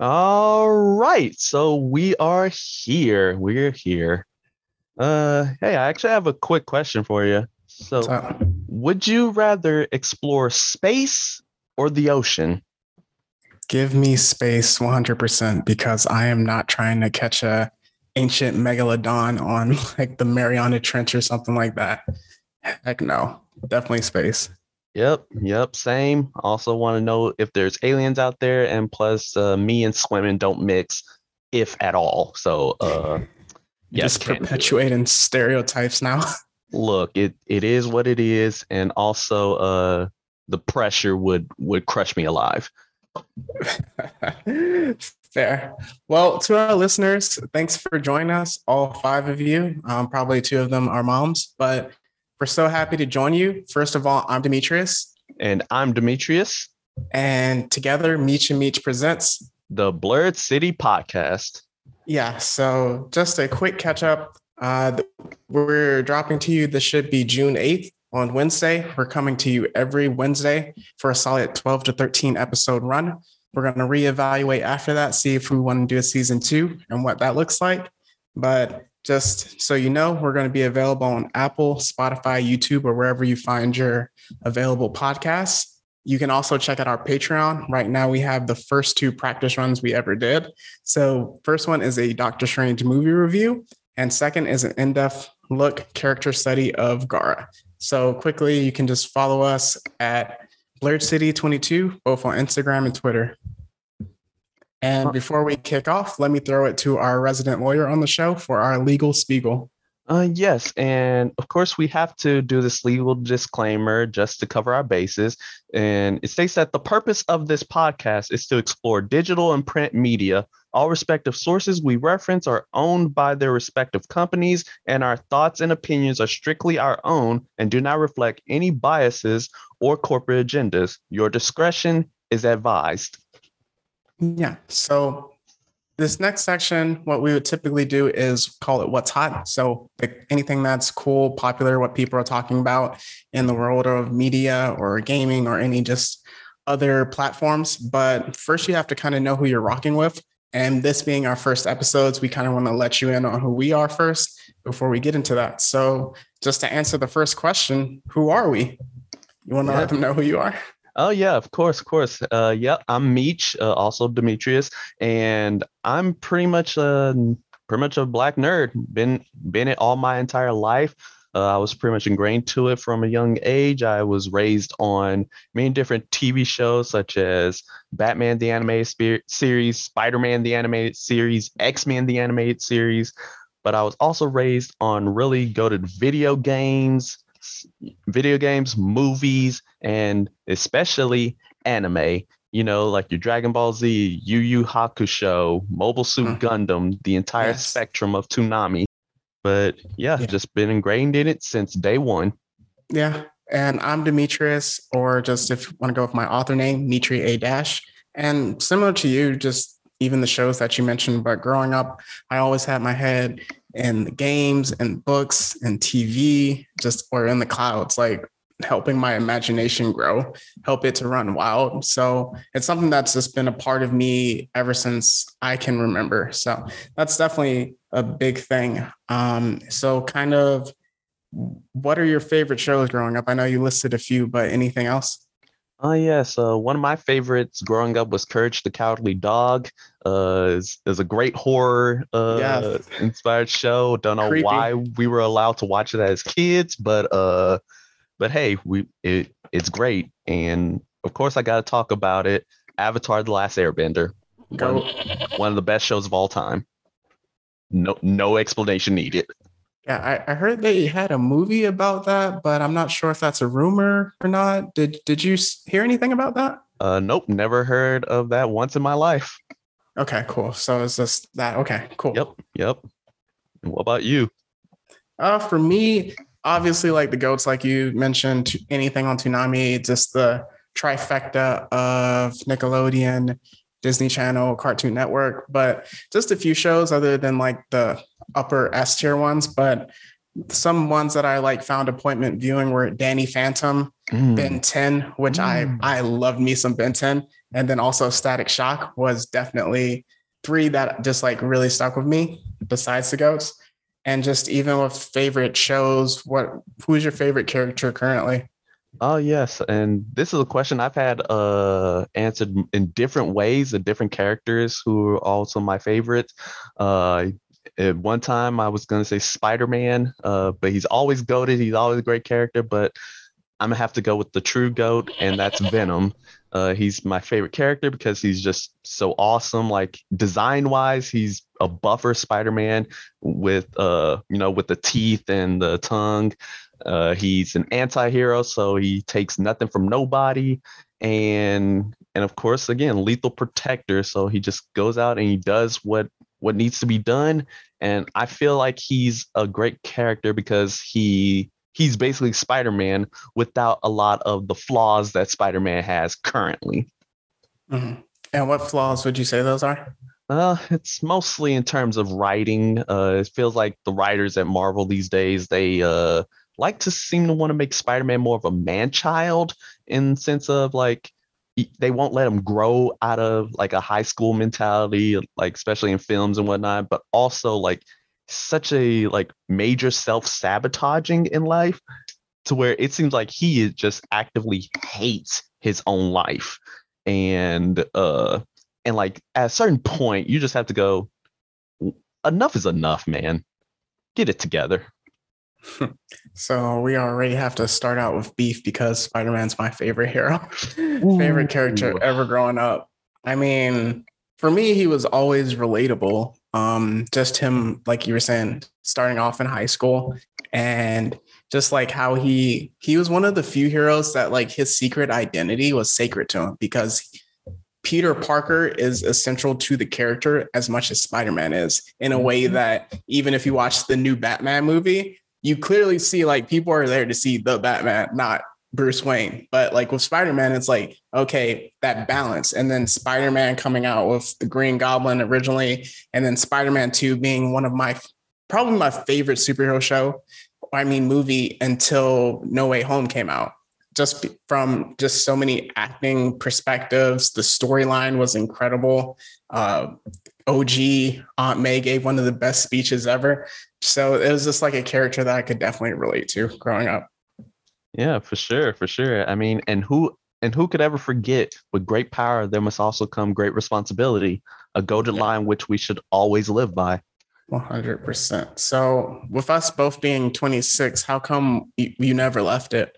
All right. So we are here. We're here. Uh hey, I actually have a quick question for you. So would you rather explore space or the ocean? give me space 100% because I am not trying to catch a ancient megalodon on like the Mariana Trench or something like that. Heck no, definitely space. Yep, yep, same. Also want to know if there's aliens out there, and plus, uh, me and swimming don't mix, if at all. So, uh, yes, Just can't do it. perpetuating stereotypes now. look, it it is what it is, and also, uh, the pressure would would crush me alive. Fair. Well, to our listeners, thanks for joining us, all five of you. Um, probably two of them are moms, but we're so happy to join you. First of all, I'm Demetrius, And I'm Demetrius, and together, Meech and Meech presents. the Blerd City Podcast. Yeah, so just a quick catch up. Uh, we're dropping to you. This should be June 8th on Wednesday. We're coming to you every Wednesday for a solid 12 to 13 episode run. We're going to reevaluate after that, see if we want to do a season two and what that looks like. But just so you know, we're going to be available on Apple, Spotify, YouTube, or wherever you find your available podcasts. You can also check out our Patreon. Right now, we have the first two practice runs we ever did. So, first one is a Doctor Strange movie review, and second is an in depth look character study of Gaara. So, quickly, you can just follow us at Blerd City 22, both on Instagram and Twitter. And before we kick off, let me throw it to our resident lawyer on the show for our legal spiegel. Uh, yes, and of course we have to do this legal disclaimer just to cover our bases. And it states that the purpose of this podcast is to explore digital and print media. All respective sources we reference are owned by their respective companies, and our thoughts and opinions are strictly our own and do not reflect any biases or corporate agendas. Your discretion is advised. Yeah. So this next section, what we would typically do is call it what's hot. So like anything that's cool, popular, what people are talking about in the world of media or gaming or any just other platforms. But first you have to kind of know who you're rocking with. And this being our first episodes, we kind of want to let you in on who we are first before we get into that. So just to answer the first question, who are we? You want to Yeah. let them know who you are? Oh yeah, of course, of course. Uh, yeah, I'm Meech, uh, also Demetrius, and I'm pretty much a pretty much a black nerd. Been been it all my entire life. Uh, I was pretty much ingrained to it from a young age. I was raised on many different TV shows such as Batman the animated series, Spider-Man the animated series, X-Men the animated series. But I was also raised on really goated video games, video games, movies, and especially anime. You know, like your Dragon Ball Z, Yu Yu Hakusho, Mobile Suit Mhm. Gundam, the entire Yes. spectrum of Toonami. But yeah, Yeah. just been ingrained in it since day one. Yeah. And I'm Demetrius, or just if you want to go with my author name, Mitri A Dash. And similar to you, just even the shows that you mentioned, but growing up, I always had my head the games and books and TV, just or in the clouds, like helping my imagination grow, help it to run wild. So it's something that's just been a part of me ever since I can remember. So that's definitely a big thing. Um, so kind of what are your favorite shows growing up? I know you listed a few, but anything else? Oh yes, uh, one of my favorites growing up was Courage the Cowardly Dog. Uh, is is a great horror uh, Yeah. inspired show. Don't know Creepy. why we were allowed to watch it as kids, but uh, but hey, we it it's great, and of course I got to talk about it. Avatar: The Last Airbender, Go. one of the best shows of all time. No no explanation needed. Yeah, I, I heard they had a movie about that, but I'm not sure if that's a rumor or not. Did Did you hear anything about that? Uh, nope, never heard of that once in my life. Okay, cool. So it's just that. Okay, cool. Yep, yep. And what about you? Uh, for me, obviously, like the goats, like you mentioned, anything on Toonami, just the trifecta of Nickelodeon, Disney Channel, Cartoon Network, but just a few shows other than like the upper S tier ones. But some ones that I like found appointment viewing were Danny Phantom, Mm. Ben 10, which Mm. I I loved me some Ben 10. and then also Static Shock was definitely three that just like really stuck with me besides the goats. And just even with favorite shows, what who's your favorite character currently? Oh yes, and this is a question I've had uh answered in different ways of different characters who are also my favorites. Uh at one time I was gonna say Spider-Man, uh, but he's always goaded, he's always a great character, but I'm gonna have to go with the true goat, and that's Venom. Uh, he's my favorite character because he's just so awesome. Like design wise, he's a buffer Spider-Man with uh, you know, with the teeth and the tongue. Uh, he's an anti-hero, so he takes nothing from nobody. And and of course, again, lethal protector. So he just goes out and he does what what needs to be done. And I feel like he's a great character because he he's basically Spider-Man without a lot of the flaws that Spider-Man has currently. Mm-hmm. And what flaws would you say those are? Uh, it's mostly in terms of writing. Uh, it feels like the writers at Marvel these days they uh like to seem to want to make Spider-Man more of a man-child in sense of like they won't let him grow out of like a high school mentality, like especially in films and whatnot, but also like such a like major self-sabotaging in life to where it seems like he just actively hates his own life. And uh and like at a certain point you just have to go enough is enough man. Get it together so we already have to start out with beef because spider-man's my favorite hero favorite character ever growing up i mean for me he was always relatable um, just him, like you were saying, starting off in high school and just like how he he was one of the few heroes that like his secret identity was sacred to him because Peter Parker is essential to the character as much as Spider-Man is in a way mm-hmm. that even if you watch the new Batman movie, you clearly see like people are there to see the Batman, not Bruce Wayne. But like with Spider Man, it's like, okay, that balance. And then Spider Man coming out with the Green Goblin originally, and then Spider Man 2 being one of my probably my favorite superhero show. I mean, movie until No Way Home came out. Just from just so many acting perspectives, the storyline was incredible. Uh, OG Aunt May gave one of the best speeches ever. So it was just like a character that I could definitely relate to growing up. Yeah, for sure, for sure. I mean, and who and who could ever forget with great power there must also come great responsibility, a golden yeah. line which we should always live by. 100%. So, with us both being 26, how come you, you never left it?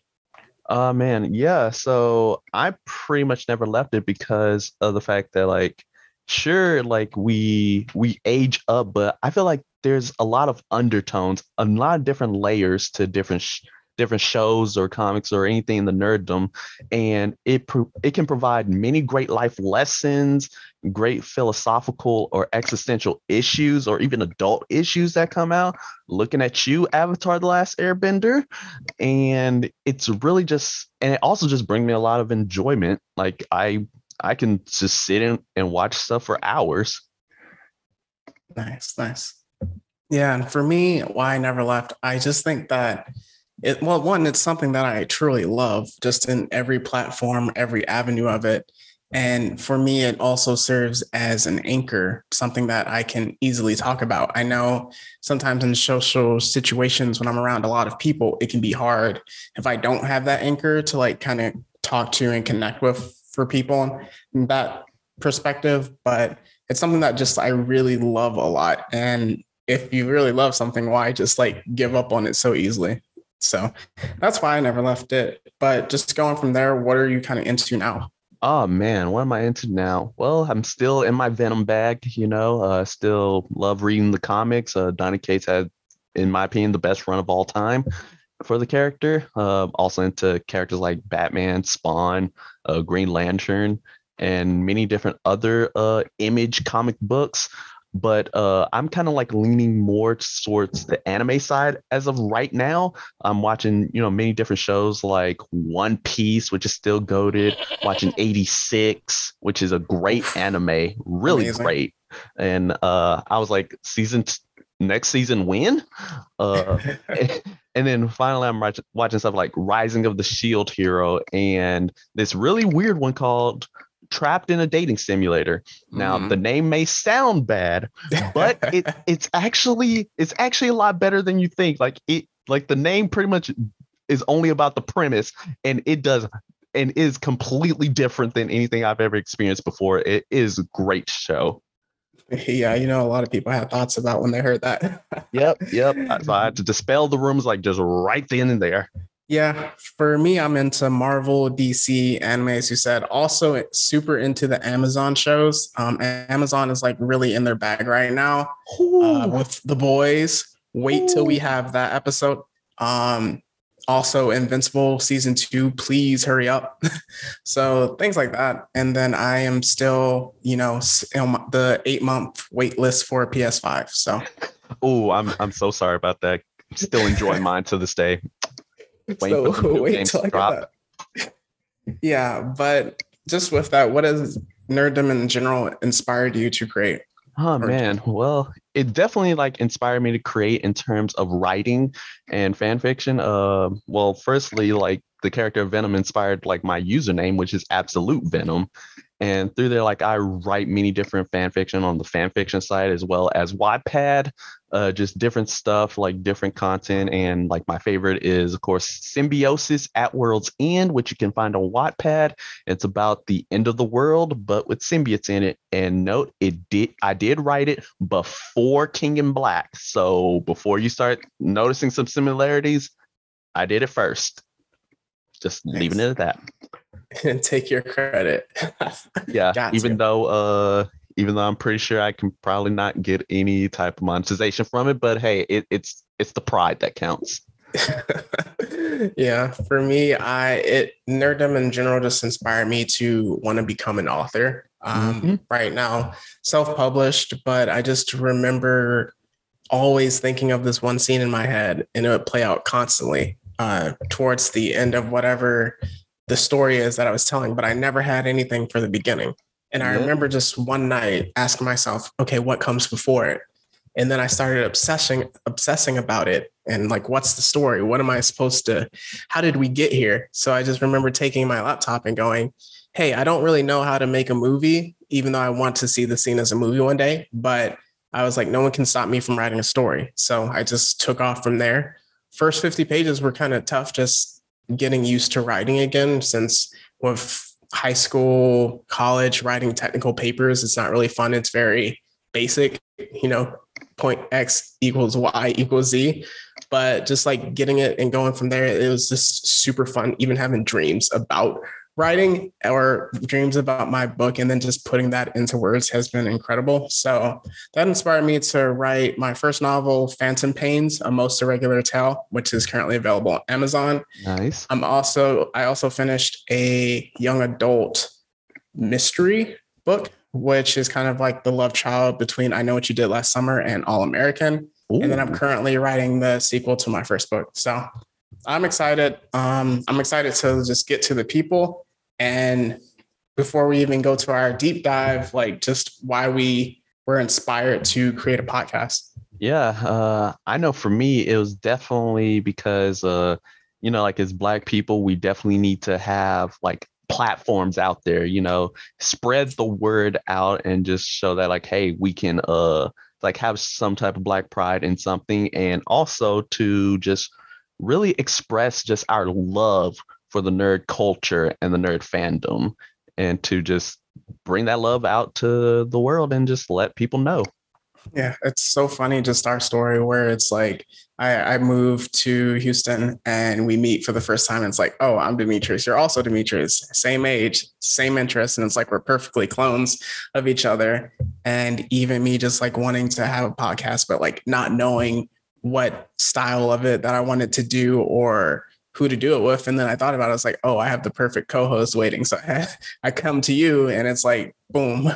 Uh man, yeah. So, I pretty much never left it because of the fact that like sure like we we age up, but I feel like there's a lot of undertones, a lot of different layers to different sh- different shows or comics or anything in the nerddom, and it it can provide many great life lessons, great philosophical or existential issues, or even adult issues that come out. Looking at you, Avatar: The Last Airbender, and it's really just and it also just brings me a lot of enjoyment. Like I I can just sit in and watch stuff for hours. Nice, nice. Yeah, and for me, why I never left, I just think that it, well, one, it's something that I truly love just in every platform, every avenue of it. And for me, it also serves as an anchor, something that I can easily talk about. I know sometimes in social situations when I'm around a lot of people, it can be hard if I don't have that anchor to like kind of talk to and connect with for people in that perspective. But it's something that just I really love a lot. And if you really love something, why just like give up on it so easily? So that's why I never left it. But just going from there, what are you kind of into now? Oh man, what am I into now? Well, I'm still in my Venom bag, you know. Uh, still love reading the comics. Uh, Donny Cates had, in my opinion, the best run of all time for the character. Uh, also into characters like Batman, Spawn, uh, Green Lantern, and many different other uh, image comic books but uh, I'm kind of like leaning more towards the anime side as of right now. I'm watching, you know, many different shows like One Piece, which is still goaded, watching 86, which is a great anime, really Amazing. great. And uh, I was like, season t- next season when? Uh, and then finally, I'm watching stuff like Rising of the Shield Hero and this really weird one called trapped in a dating simulator. Now Mhm. the name may sound bad, but it it's actually it's actually a lot better than you think. Like it like the name pretty much is only about the premise and it does and is completely different than anything I've ever experienced before. It is a great show. yeah, you know, a lot of people had thoughts about when they heard that. Yep, yep. So I had to dispel the rumors like just right then and there. Yeah, for me, I'm into Marvel, DC, anime, as you said. Also, super into the Amazon shows. Um, Amazon is like really in their bag right now uh, with the boys. Wait till we have that episode. Um, also, Invincible season two, please hurry up. so things like that. And then I am still, you know, on the eight month wait list for a PS5. So Oh, I'm I'm so sorry about that. Still enjoying mine to this day. Waiting so for the new wait till I to get drop. that. Yeah, but just with that, what has nerddom in general inspired you to create? Oh man, well, it definitely like inspired me to create in terms of writing and fan fiction. Uh, well, firstly, like the character Venom inspired like my username, which is Absolute Venom, and through there, like I write many different fan fiction on the fan fiction side as well as Wattpad, uh, just different stuff like different content. And like my favorite is of course Symbiosis at World's End, which you can find on Wattpad. It's about the end of the world, but with symbiotes in it. And note, it did I did write it before King in Black. So before you start noticing some similarities, I did it first. Just leaving it at that. and take your credit. Yeah. Got even you. though uh even though I'm pretty sure I can probably not get any type of monetization from it, but hey, it, it's it's the pride that counts. yeah, for me, I it nerddom in general just inspired me to want to become an author. Um, Mhm. Right now, self-published, but I just remember always thinking of this one scene in my head, and it would play out constantly uh, towards the end of whatever the story is that I was telling. But I never had anything for the beginning, and I Yeah. remember just one night asking myself, "Okay, what comes before it?" and then I started obsessing obsessing about it and like what's the story? What am I supposed to how did we get here? So I just remember taking my laptop and going, "Hey, I don't really know how to make a movie even though I want to see the scene as a movie one day, but I was like no one can stop me from writing a story." So I just took off from there. First 50 pages were kind of tough just getting used to writing again since with high school, college writing technical papers, it's not really fun. It's very basic, you know, point X equals Y equals Z. But just like getting it and going from there, it was just super fun. Even having dreams about writing or dreams about my book and then just putting that into words has been incredible. So that inspired me to write my first novel, Phantom Pains, a most irregular tale, which is currently available on Amazon. Nice. I'm also I also finished a young adult mystery book, which is kind of like the love child between I Know What You Did Last Summer and All American. And then I'm currently writing the sequel to my first book. So I'm excited. Um, I'm excited to just get to the people. And before we even go to our deep dive, like just why we were inspired to create a podcast. Yeah, uh, I know for me, it was definitely because, uh, you know, like as Black people, we definitely need to have like platforms out there, you know, spread the word out and just show that, like, hey, we can, uh, like have some type of Black pride in something, and also to just really express just our love for the nerd culture and the nerd fandom, and to just bring that love out to the world and just let people know. Yeah, it's so funny just our story where it's like I, I moved to Houston and we meet for the first time. And it's like, oh, I'm Demetrius. You're also Demetrius. Same age, same interests. And it's like we're perfectly clones of each other. And even me just like wanting to have a podcast, but like not knowing what style of it that I wanted to do or who to do it with. And then I thought about it, I was like, oh, I have the perfect co-host waiting. So I, I come to you and it's like, boom.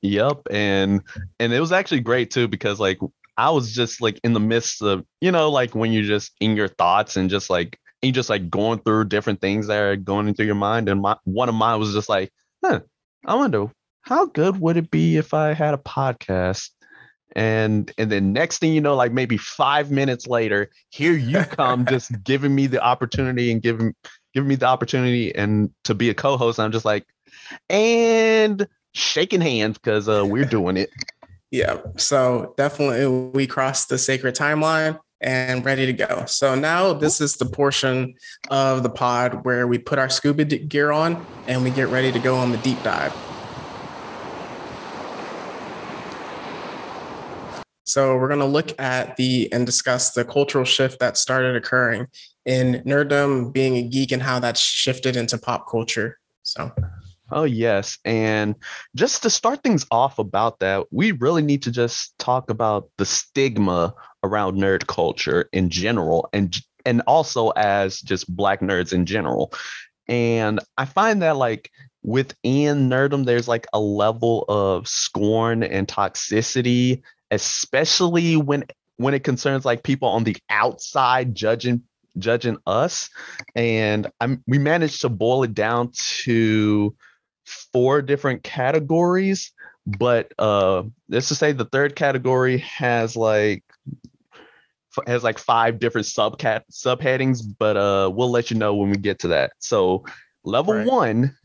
Yep, and and it was actually great too because like I was just like in the midst of you know like when you're just in your thoughts and just like you just like going through different things that are going into your mind and my one of mine was just like, huh, I wonder how good would it be if I had a podcast. And and then next thing you know, like maybe five minutes later, here you come just giving me the opportunity and giving giving me the opportunity and to be a co-host. I'm just like, and shaking hands because uh, we're doing it. Yeah. So definitely we crossed the sacred timeline and ready to go. So now this is the portion of the pod where we put our scuba gear on and we get ready to go on the deep dive. So we're going to look at the and discuss the cultural shift that started occurring in nerddom, being a geek, and how that shifted into pop culture. So Oh, yes. And just to start things off about that, we really need to just talk about the stigma around nerd culture in general and and also as just black nerds in general. And I find that like within nerdom there's like a level of scorn and toxicity, especially when when it concerns like people on the outside judging judging us and I'm we managed to boil it down to four different categories, but uh, let's just say the third category has like has like five different subcat subheadings, but uh, we'll let you know when we get to that. So level right. one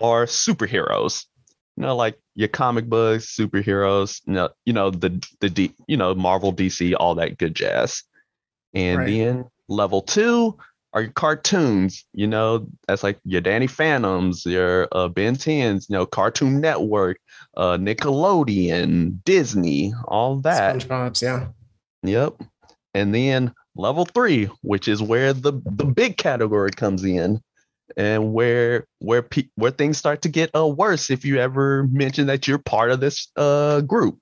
are superheroes. You know, like your comic books, superheroes. You know, you know the the D, you know Marvel, DC, all that good jazz. And right. then level two are your cartoons. You know, that's like your Danny Phantoms, your uh, Ben 10s, you know, Cartoon Network, uh, Nickelodeon, Disney, all that. SpongeBob's, yeah. Yep. And then level three, which is where the the big category comes in, and where where pe- where things start to get uh, worse if you ever mention that you're part of this uh, group.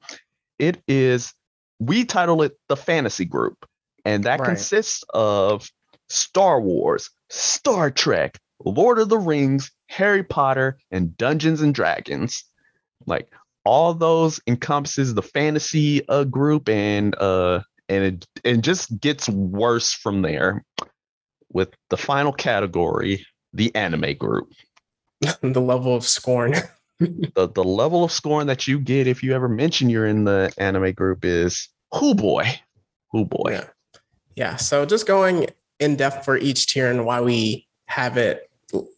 It is we title it the fantasy group, and that right. consists of Star Wars, Star Trek, Lord of the Rings, Harry Potter, and Dungeons and Dragons. Like all those encompasses the fantasy uh, group, and uh, and it and just gets worse from there. With the final category, the anime group. the level of scorn. the the level of scorn that you get if you ever mention you're in the anime group is who boy, who boy. Yeah. yeah. So just going in depth for each tier and why we have it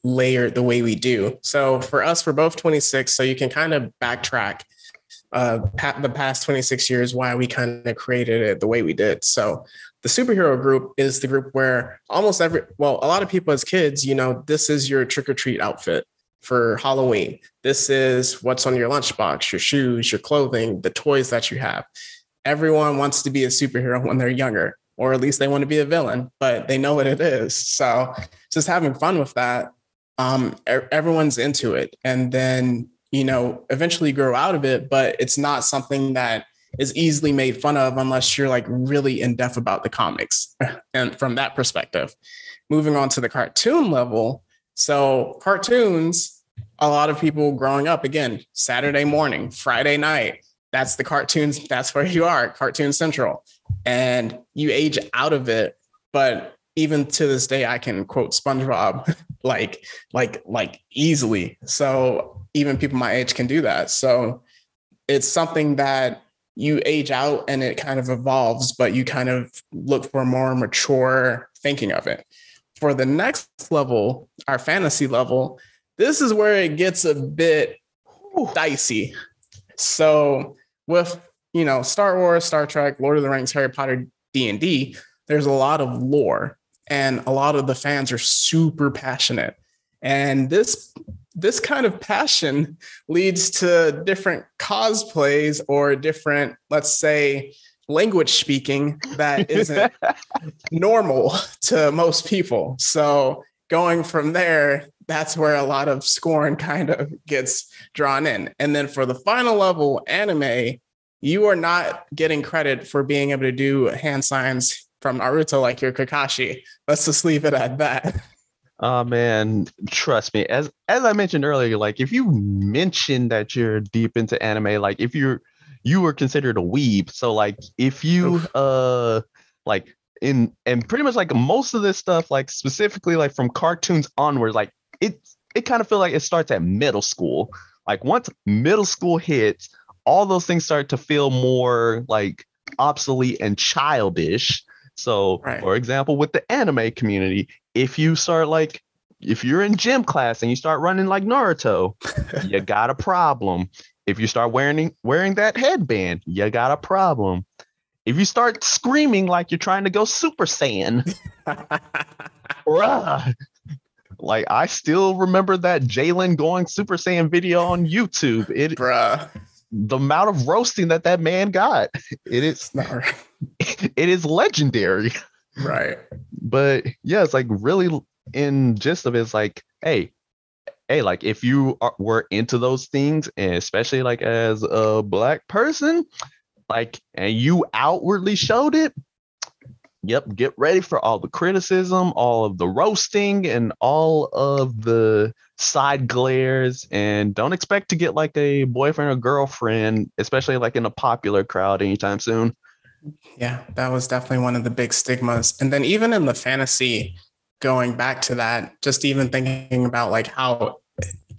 layered the way we do. So for us, we're both 26, so you can kind of backtrack uh, the past 26 years why we kind of created it the way we did. So the superhero group is the group where almost every, well, a lot of people as kids, you know, this is your trick or treat outfit for Halloween. This is what's on your lunchbox, your shoes, your clothing, the toys that you have. Everyone wants to be a superhero when they're younger or at least they want to be a villain, but they know what it is. So just having fun with that. Um, everyone's into it. And then, you know, eventually grow out of it, but it's not something that is easily made fun of unless you're like really in depth about the comics. and from that perspective, moving on to the cartoon level. So cartoons, a lot of people growing up again, Saturday morning, Friday night, that's the cartoons. That's where you are, Cartoon Central and you age out of it. But even to this day, I can quote SpongeBob like like like easily. So even people my age can do that. So it's something that you age out and it kind of evolves, but you kind of look for a more mature thinking of it. For the next level, our fantasy level, this is where it gets a bit dicey. So with you know, Star Wars, Star Trek, Lord of the Rings, Harry Potter, D&D, there's a lot of lore and a lot of the fans are super passionate. And this this kind of passion leads to different cosplays or different, let's say, language speaking that isn't normal to most people. So going from there, that's where a lot of scorn kind of gets drawn in. And then for the final level, anime, you are not getting credit for being able to do hand signs from Naruto like your Kakashi. Let's just leave it at that. Oh man, trust me. As as I mentioned earlier, like if you mention that you're deep into anime, like if you're you were considered a weeb. So like if you Oof. uh like in and pretty much like most of this stuff, like specifically like from cartoons onwards, like it it kind of feel like it starts at middle school. Like once middle school hits, all those things start to feel more like obsolete and childish. So, right. for example, with the anime community, if you start like if you're in gym class and you start running like Naruto, you got a problem. If you start wearing wearing that headband, you got a problem. If you start screaming like you're trying to go Super Saiyan, bruh. Like I still remember that Jalen going Super Saiyan video on YouTube. It Bruh. the amount of roasting that that man got, it is It's not right. it is legendary. Right. But yeah, it's like really in gist of it, it's like, hey, hey, like if you are, were into those things, and especially like as a black person, like and you outwardly showed it, yep, get ready for all the criticism, all of the roasting, and all of the side glares, and don't expect to get like a boyfriend or girlfriend, especially like in a popular crowd anytime soon. Yeah, that was definitely one of the big stigmas. And then even in the fantasy, going back to that, just even thinking about like how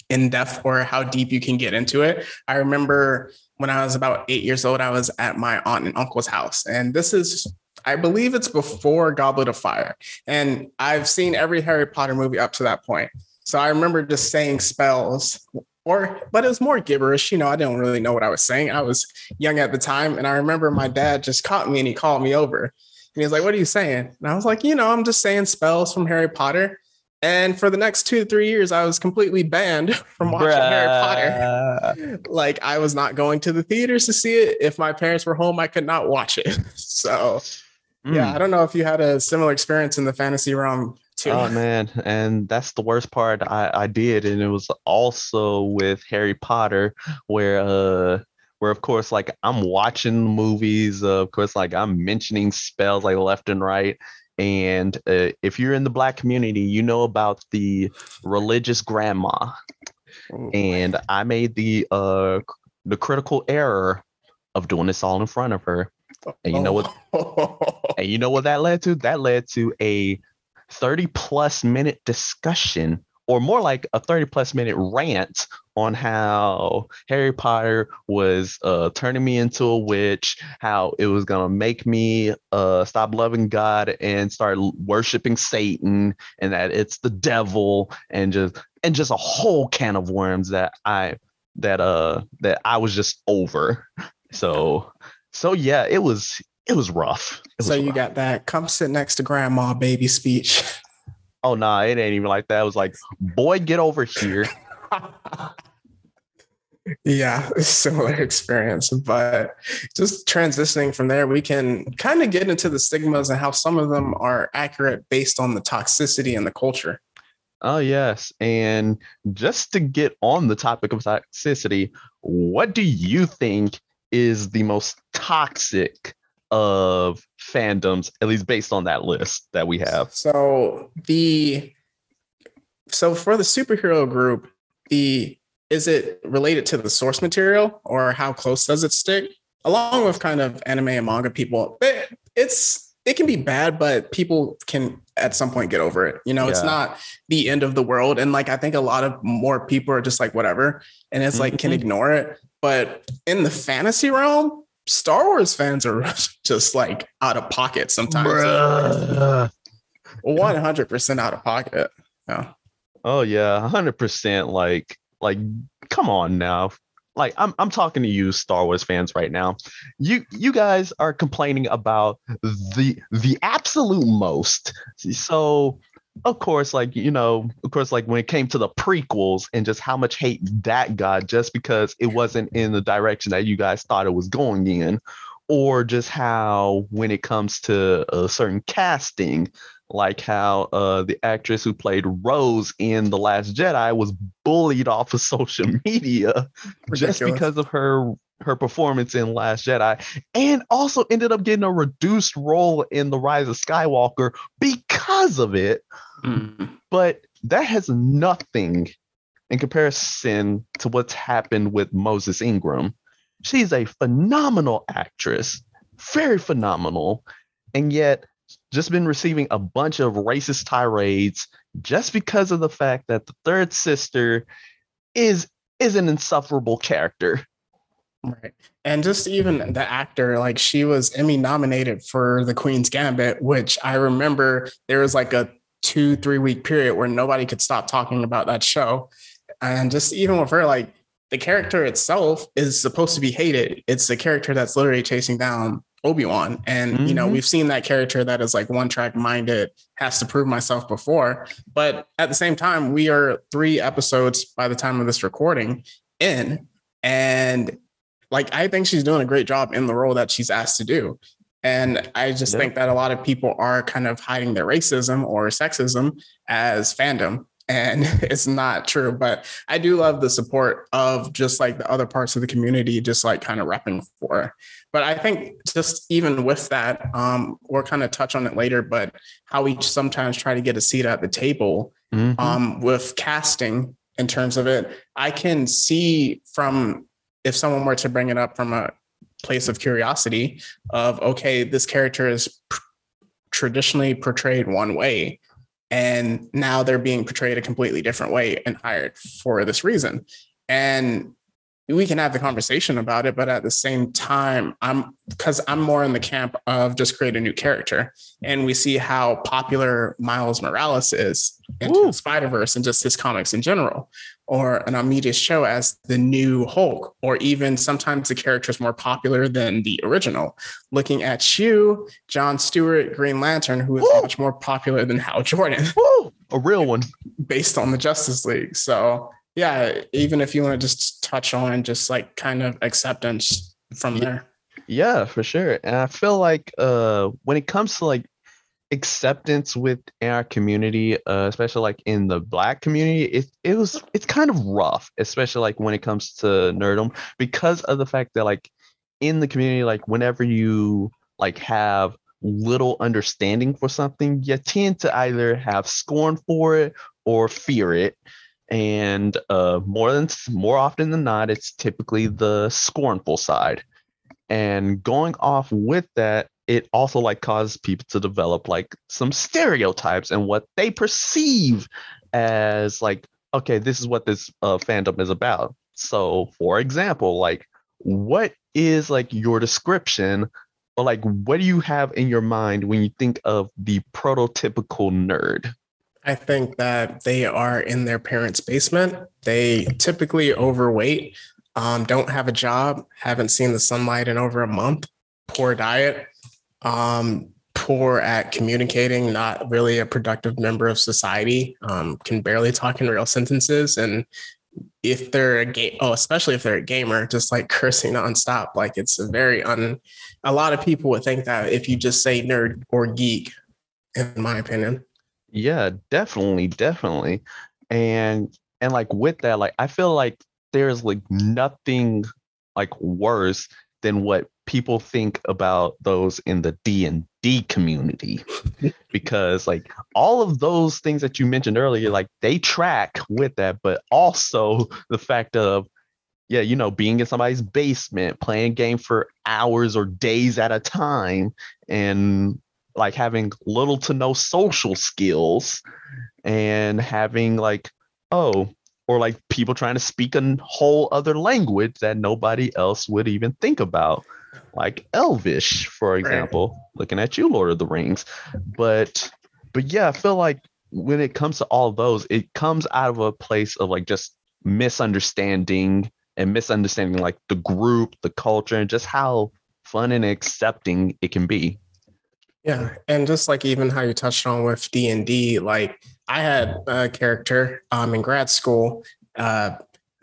in depth or how deep you can get into it. I remember when I was about eight years old, I was at my aunt and uncle's house. And this is, I believe it's before Goblet of Fire. And I've seen every Harry Potter movie up to that point. So I remember just saying spells or but it was more gibberish. You know, I didn't really know what I was saying. I was young at the time, and I remember my dad just caught me and he called me over, and he was like, "What are you saying?" And I was like, "You know, I'm just saying spells from Harry Potter." And for the next two to three years, I was completely banned from watching Harry Potter. Like I was not going to the theaters to see it. If my parents were home, I could not watch it. So yeah, Mm. I don't know if you had a similar experience in the fantasy realm too. Oh man, and that's the worst part. I I did, and it was also with Harry Potter, where uh, where of course like I'm watching movies. Uh, of course, like I'm mentioning spells like left and right. And uh, if you're in the black community, you know about the religious grandma. And I made the uh the critical error of doing this all in front of her. and you know what- what? And you know what that led to? That led to a 30 plus minute discussion, or more like a 30 plus minute rant on how Harry Potter was uh, turning me into a witch, how it was going to make me uh, stop loving God and start worshiping Satan, and that it's the devil, and just and just a whole can of worms that I that uh that I was just over. So so yeah, it was it was rough. It was so you rough. got that come sit next to grandma baby speech. Oh nah, it ain't even like that. It was like, boy, get over here. yeah, similar experience. But just transitioning from there, we can kind of get into the stigmas and how some of them are accurate based on the toxicity and the culture. Oh yes. And just to get on the topic of toxicity, what do you think is the most toxic of fandoms, at least based on that list that we have? So the so for the superhero group, the is it related to the source material or how close does it stick? Along with kind of anime and manga people, it, it's it can be bad, but people can at some point get over it. You know, it's not the end of the world. And like I think a lot of more people are just like whatever, and it's like can Mhm. ignore it. But in the fantasy realm, Star Wars fans are just like out of pocket sometimes. One hundred percent out of pocket. Yeah. Oh yeah, hundred percent. Like, like, come on now. Like, I'm I'm talking to you, Star Wars fans, right now. You you guys are complaining about the the absolute most. So, of course, like you know, of course, like when it came to the prequels and just how much hate that got, just because it wasn't in the direction that you guys thought it was going in, or just how when it comes to a certain casting like how uh, the actress who played Rose in The Last Jedi was bullied off of social media just because of her her performance in Last Jedi, and also ended up getting a reduced role in The Rise of Skywalker because of it. Mm. But that has nothing in comparison to what's happened with Moses Ingram. She's a phenomenal actress, very phenomenal, and yet just been receiving a bunch of racist tirades just because of the fact that the third sister is is an insufferable character. Right. And just even the actor, like she was Emmy nominated for The Queen's Gambit, which I remember there was like a two, three week period where nobody could stop talking about that show. And just even with her, like the character itself is supposed to be hated. It's the character that's literally chasing down Obi-Wan. And mm-hmm. you know, mm-hmm. we've seen that character that is like one track minded, has to prove myself before. But at the same time, we are three episodes by the time of this recording in. And like I think she's doing a great job in the role that she's asked to do. And I just think that a lot of people are kind of hiding their racism or sexism as fandom. And it's not true. But I do love the support of just like the other parts of the community, just like kind of repping for. Her. But I think just even with that, um, we'll kind of touch on it later, but how we sometimes try to get a seat at the table mm-hmm. um, with casting in terms of it. I can see from if someone were to bring it up from a place of curiosity of okay this character is pr- traditionally portrayed one way and now they're being portrayed a completely different way and hired for this reason. And we can have the conversation about it but at the same time i'm because i'm more in the camp of just create a new character and we see how popular miles morales is into spider-verse and just his comics in general or Amadeus Cho as the new Hulk, or even sometimes the character is more popular than the original. Looking at you, John Stewart, Green Lantern, who is much more popular than Hal Jordan. A real one. Based on the Justice League. So, yeah, even if you want to just touch on just like kind of acceptance from there. Yeah, for sure. And I feel like uh when it comes to like acceptance with our community, uh, especially like in the black community, it it was it's kind of rough, especially like when it comes to nerdom, because of the fact that like in the community, like whenever you like have little understanding for something, you tend to either have scorn for it or fear it. And uh, more than more often than not, it's typically the scornful side. And going off with that, it also like causes people to develop like some stereotypes and what they perceive as like okay this is what this uh, fandom is about so for example like what is like your description or like what do you have in your mind when you think of the prototypical nerd i think that they are in their parents basement they typically overweight um, don't have a job haven't seen the sunlight in over a month poor diet um, poor at communicating, not really a productive member of society, um, can barely talk in real sentences. And if they're a game, oh, especially if they're a gamer, just like cursing nonstop, like it's a very un. A lot of people would think that if you just say nerd or geek, in my opinion. Yeah, definitely, definitely, and and like with that, like I feel like there's like nothing like worse than what people think about those in the D&D community because like all of those things that you mentioned earlier like they track with that but also the fact of yeah you know being in somebody's basement playing a game for hours or days at a time and like having little to no social skills and having like oh or like people trying to speak a whole other language that nobody else would even think about like elvish for example right. looking at you lord of the rings but but yeah i feel like when it comes to all those it comes out of a place of like just misunderstanding and misunderstanding like the group the culture and just how fun and accepting it can be yeah and just like even how you touched on with d&d like i had a character um, in grad school uh,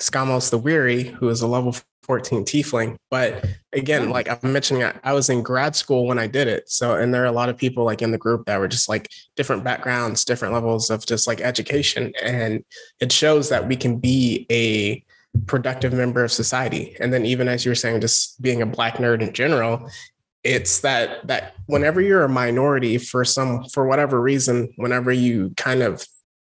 Skamos the Weary, who is a level 14 tiefling. But again, like I'm mentioning, I was in grad school when I did it. So, and there are a lot of people like in the group that were just like different backgrounds, different levels of just like education. And it shows that we can be a productive member of society. And then even as you were saying, just being a black nerd in general, it's that that whenever you're a minority for some for whatever reason, whenever you kind of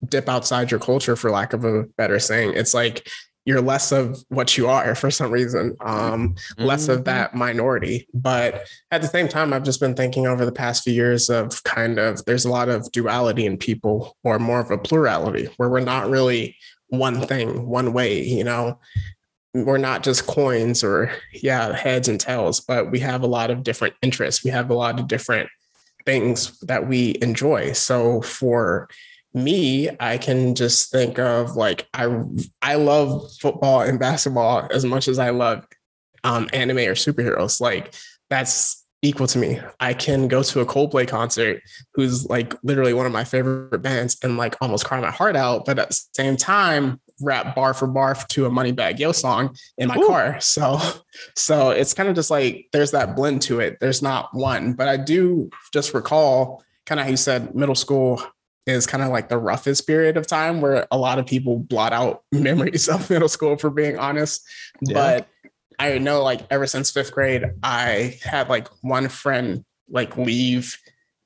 dip outside your culture for lack of a better saying, it's like you're less of what you are for some reason, um, less of mm-hmm. that minority. But at the same time, I've just been thinking over the past few years of kind of there's a lot of duality in people, or more of a plurality, where we're not really one thing, one way, you know. We're not just coins or, yeah, heads and tails, but we have a lot of different interests. We have a lot of different things that we enjoy. So for me, I can just think of like I I love football and basketball as much as I love um, anime or superheroes. Like that's equal to me. I can go to a Coldplay concert, who's like literally one of my favorite bands, and like almost cry my heart out. But at the same time, rap bar for barf to a money bag Yo song in my Ooh. car. So, so it's kind of just like there's that blend to it. There's not one, but I do just recall kind of how you said middle school is kind of like the roughest period of time where a lot of people blot out memories of middle school, for being honest. Yeah. But I know like ever since fifth grade, I had like one friend like leave,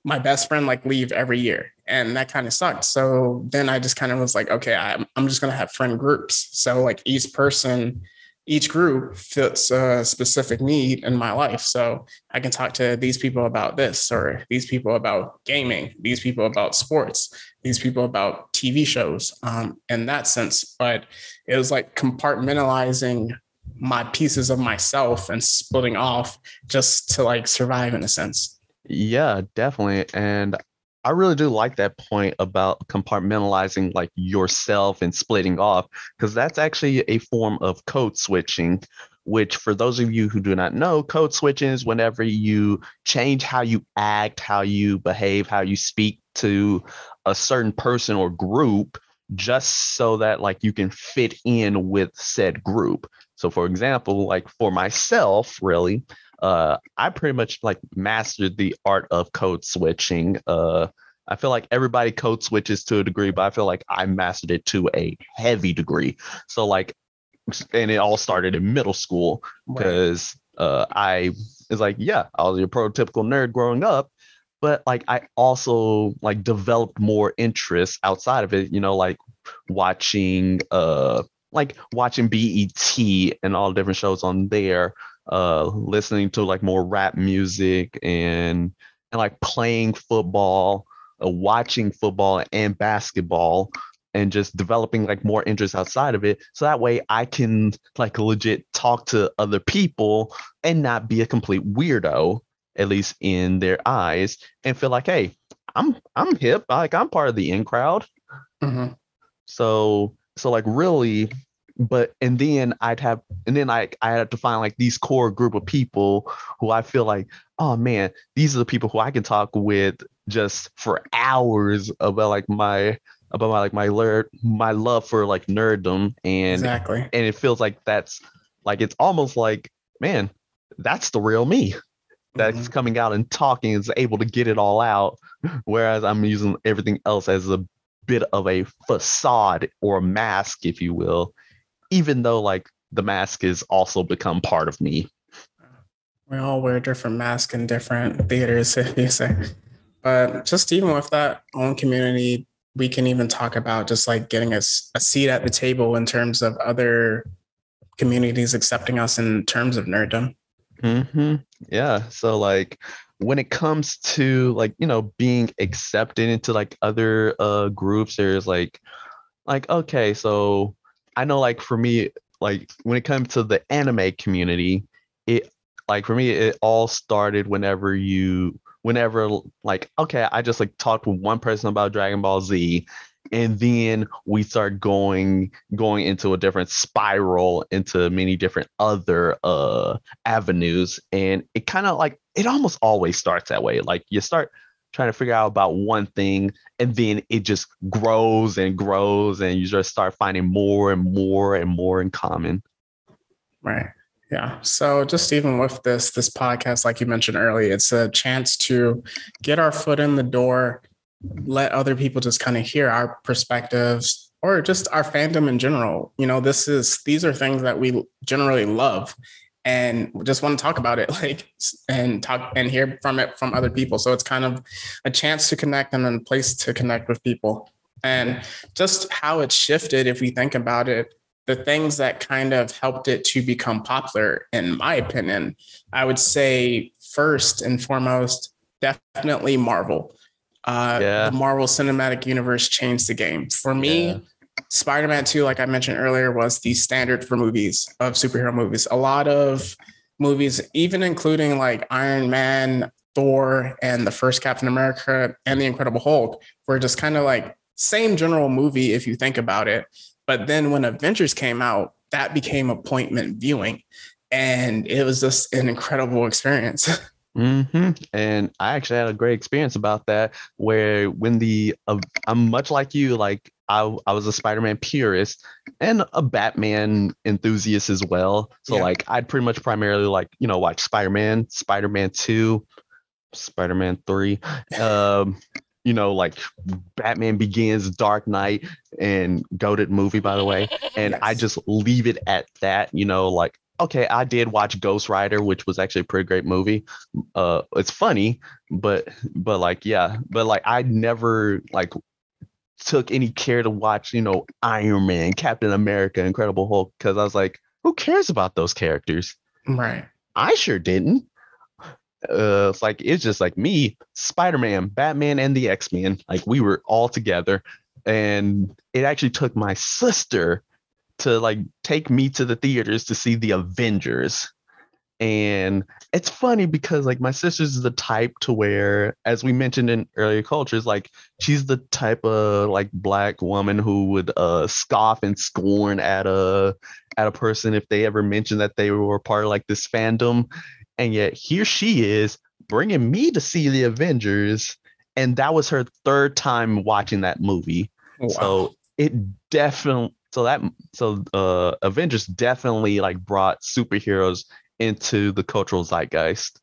my best friend like leave every year. And that kind of sucked. So then I just kind of was like, okay, I'm, I'm just going to have friend groups. So like each person each group fits a specific need in my life. So I can talk to these people about this, or these people about gaming, these people about sports, these people about TV shows um, in that sense. But it was like compartmentalizing my pieces of myself and splitting off just to like survive in a sense. Yeah, definitely. And I really do like that point about compartmentalizing like yourself and splitting off because that's actually a form of code switching which for those of you who do not know code switching is whenever you change how you act how you behave how you speak to a certain person or group just so that like you can fit in with said group so for example like for myself really uh, I pretty much like mastered the art of code switching. Uh, I feel like everybody code switches to a degree, but I feel like I mastered it to a heavy degree. So like, and it all started in middle school because right. uh, I was like, yeah, I was your prototypical nerd growing up, but like I also like developed more interests outside of it. You know, like watching uh like watching BET and all different shows on there uh, listening to like more rap music and and like playing football, uh, watching football and basketball and just developing like more interest outside of it so that way i can like legit talk to other people and not be a complete weirdo at least in their eyes and feel like hey i'm i'm hip like i'm part of the in crowd mm-hmm. so so like really but and then I'd have and then I I had to find like these core group of people who I feel like oh man these are the people who I can talk with just for hours about like my about my like my lear- my love for like nerddom. And exactly. and it feels like that's like it's almost like man that's the real me that's mm-hmm. coming out and talking is able to get it all out whereas i'm using everything else as a bit of a facade or a mask if you will even though like the mask has also become part of me. We all wear different masks in different theaters, if you say. But just even with that own community, we can even talk about just like getting us a, a seat at the table in terms of other communities accepting us in terms of nerddom. Mm-hmm. Yeah. So like when it comes to like you know being accepted into like other uh groups, there's like like okay, so I know like for me, like when it comes to the anime community, it like for me, it all started whenever you whenever like okay, I just like talked with one person about Dragon Ball Z and then we start going going into a different spiral into many different other uh avenues and it kind of like it almost always starts that way. Like you start trying to figure out about one thing and then it just grows and grows and you just start finding more and more and more in common. Right. Yeah. So just even with this this podcast like you mentioned earlier it's a chance to get our foot in the door let other people just kind of hear our perspectives or just our fandom in general. You know this is these are things that we generally love and just want to talk about it like and talk and hear from it from other people. So it's kind of a chance to connect and a place to connect with people. And just how it shifted if we think about it the things that kind of helped it to become popular in my opinion i would say first and foremost definitely marvel. Uh, yeah. the marvel cinematic universe changed the game. For me yeah Spider-Man 2, like I mentioned earlier, was the standard for movies of superhero movies. A lot of movies, even including like Iron Man, Thor and the first Captain America and the Incredible Hulk were just kind of like same general movie if you think about it. But then when Avengers came out, that became appointment viewing. And it was just an incredible experience. hmm And I actually had a great experience about that. Where when the uh, I'm much like you, like I I was a Spider-Man purist and a Batman enthusiast as well. So Yeah. like I'd pretty much primarily like you know watch Spider-Man, Spider-Man Two, Spider-Man Three, um, you know like Batman Begins, Dark Knight, and goaded movie by the way. And I just leave it at that. You know like. Okay, I did watch Ghost Rider, which was actually a pretty great movie. Uh it's funny but but like yeah but like i never like took any care to watch you know iron man captain america incredible hulk because i was like who cares about those characters? Right. i sure didn't. Uh it's like it's just like me spider-man batman and the x-men. Like we were all together and it actually took my sister to like take me to the theaters to see the avengers. And it's funny because like my sister's the type to where as we mentioned in earlier cultures like she's the type of like black woman who would uh scoff and scorn at a at a person if they ever mentioned that they were part of like this fandom. And yet here she is bringing me to see the avengers and that was her third time watching that movie. Wow. so it definitely so that so uh avengers definitely like brought superheroes into the cultural zeitgeist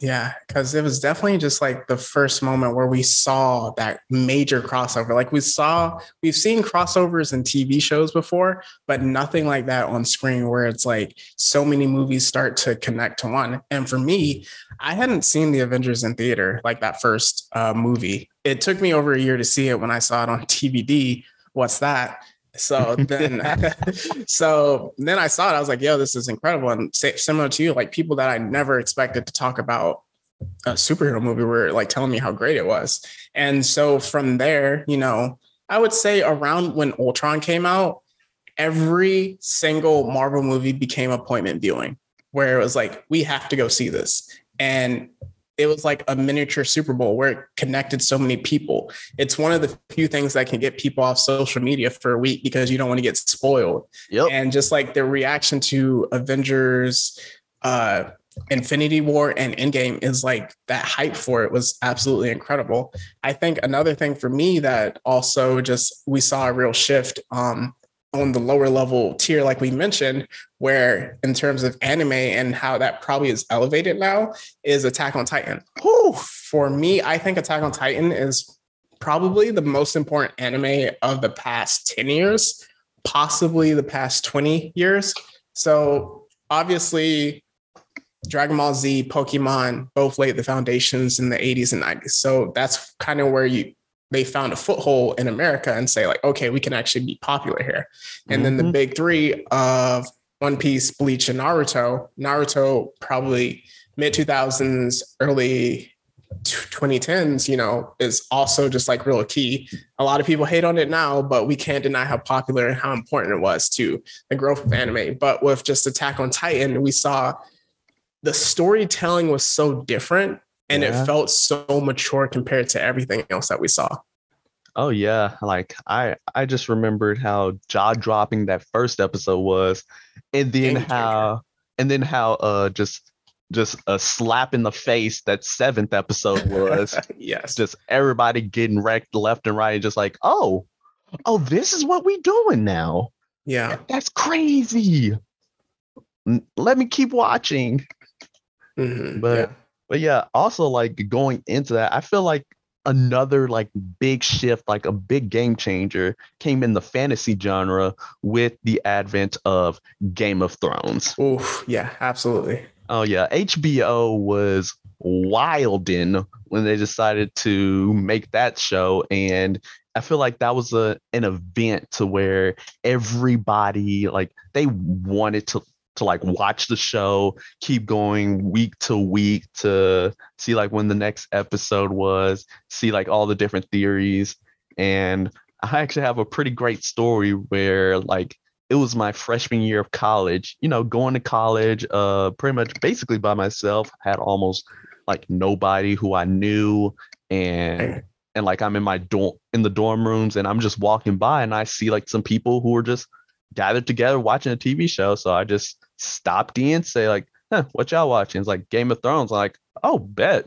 Yeah, because it was definitely just like the first moment where we saw that major crossover. Like we saw, we've seen crossovers in TV shows before, but nothing like that on screen where it's like so many movies start to connect to one. And for me, I hadn't seen the Avengers in theater, like that first uh, movie. It took me over a year to see it when I saw it on TVD. What's that? So then, so then I saw it. I was like, "Yo, this is incredible!" And similar to you, like people that I never expected to talk about a superhero movie were like telling me how great it was. And so from there, you know, I would say around when Ultron came out, every single Marvel movie became appointment viewing, where it was like, we have to go see this. And it was like a miniature Super Bowl where it connected so many people. It's one of the few things that can get people off social media for a week because you don't want to get spoiled yep and just like the reaction to Avengers, uh, Infinity War, and Endgame is like that hype for it was absolutely incredible. I think another thing for me that also just we saw a real shift um, on the lower level tier, like we mentioned, where in terms of anime and how that probably is elevated now, is Attack on Titan. Whew, for me, I think Attack on Titan is probably the most important anime of the past 10 years possibly the past 20 years. So obviously, Dragon Ball Z, Pokemon both laid the foundations in the 80s and 90s. So that's kind of where you they found a foothold in America and say, like, okay, we can actually be popular here. And then the Mhm. big three of One Piece, Bleach, and Naruto. Naruto probably mid 2000s, early 2010s, you know, is also just like real key. A lot of people hate on it now, but we can't deny how popular and how important it was to the growth of anime. But with just Attack on Titan, we saw the storytelling was so different and Yeah. it felt so mature compared to everything else that we saw. Oh yeah, like I I just remembered how jaw dropping that first episode was, and then Game changer. how and then how uh just just a slap in the face that seventh episode was. yes. just everybody getting wrecked left and right, just like oh oh this is what we doing now. Yeah. That's crazy. Let me keep watching. Mhm. But- yeah. But yeah, also like going into that, I feel like another like big shift, like a big game changer came in the fantasy genre with the advent of Game of Thrones. Oof. Yeah, absolutely. Oh yeah, HBO was wildin' when they decided to make that show and I feel like that was a an event to where everybody like they wanted to to like watch the show, keep going week to week to see like when the next episode was, see like all the different theories. And I actually have a pretty great story where like it was my freshman year of college, you know, going to college, uh, pretty much basically by myself, had almost like nobody who I knew. And and like I'm in my dorm in the dorm rooms and I'm just walking by and I see like some people who are just gathered together watching a TV show. So I just stopped in, and say like, huh, what y'all watching? It's like Game of Thrones. I'm like, oh, bet.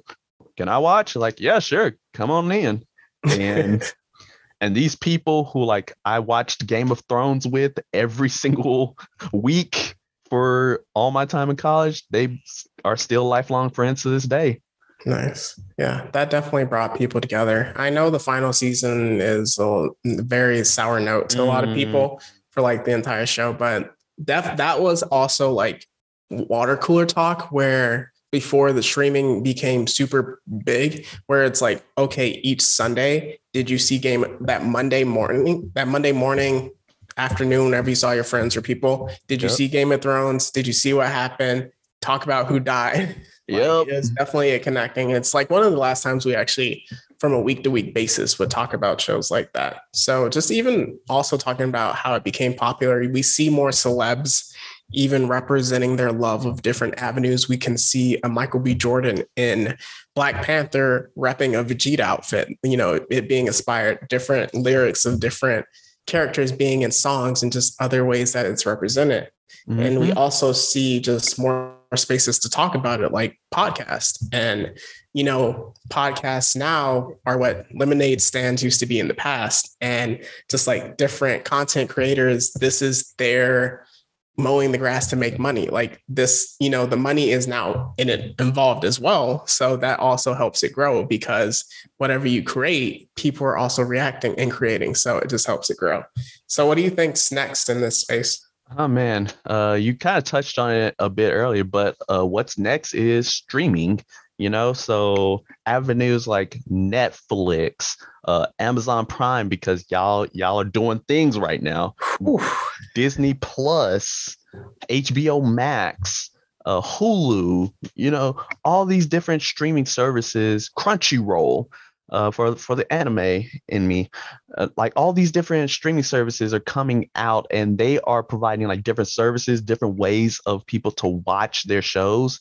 Can I watch? Like, yeah, sure. Come on in. And and these people who like I watched Game of Thrones with every single week for all my time in college, they are still lifelong friends to this day. Nice. Yeah, that definitely brought people together. I know the final season is a very sour note to a lot of mm. people for like the entire show, but that that was also like water cooler talk where before the streaming became super big where it's like okay each sunday did you see game that monday morning that monday morning afternoon whenever you saw your friends or people did you yep. see game of thrones? Did you see what happened? Talk about who died Yep. it's definitely a connecting. It's like one of the last times we actually, from a week to week basis, would talk about shows like that. So just even also talking about how it became popular, we see more celebs even representing their love of different avenues. We can see a Michael B. Jordan in Black Panther repping a Vegeta outfit, you know, it being inspired, different lyrics of different characters being in songs and just other ways that it's represented. Mm-hmm. And we mm-hmm. also see just more spaces to talk about it, like podcast. And, you know, podcasts now are what lemonade stands used to be in the past. And just like different content creators, this is their mowing the grass to make money. Like this, you know, the money is now in it involved as well. So that also helps it grow because whatever you create, people are also reacting and creating. So it just helps it grow. So what do you think's next in this space? Oh man, uh, you kind of touched on it a bit earlier, but uh, what's next is streaming. You know, so avenues like Netflix, uh, Amazon Prime, because y'all y'all are doing things right now. Disney Plus, HBO Max, uh, Hulu. You know, all these different streaming services, Crunchyroll uh, for for the anime in me. Uh, like all these different streaming services are coming out, and they are providing like different services, different ways of people to watch their shows.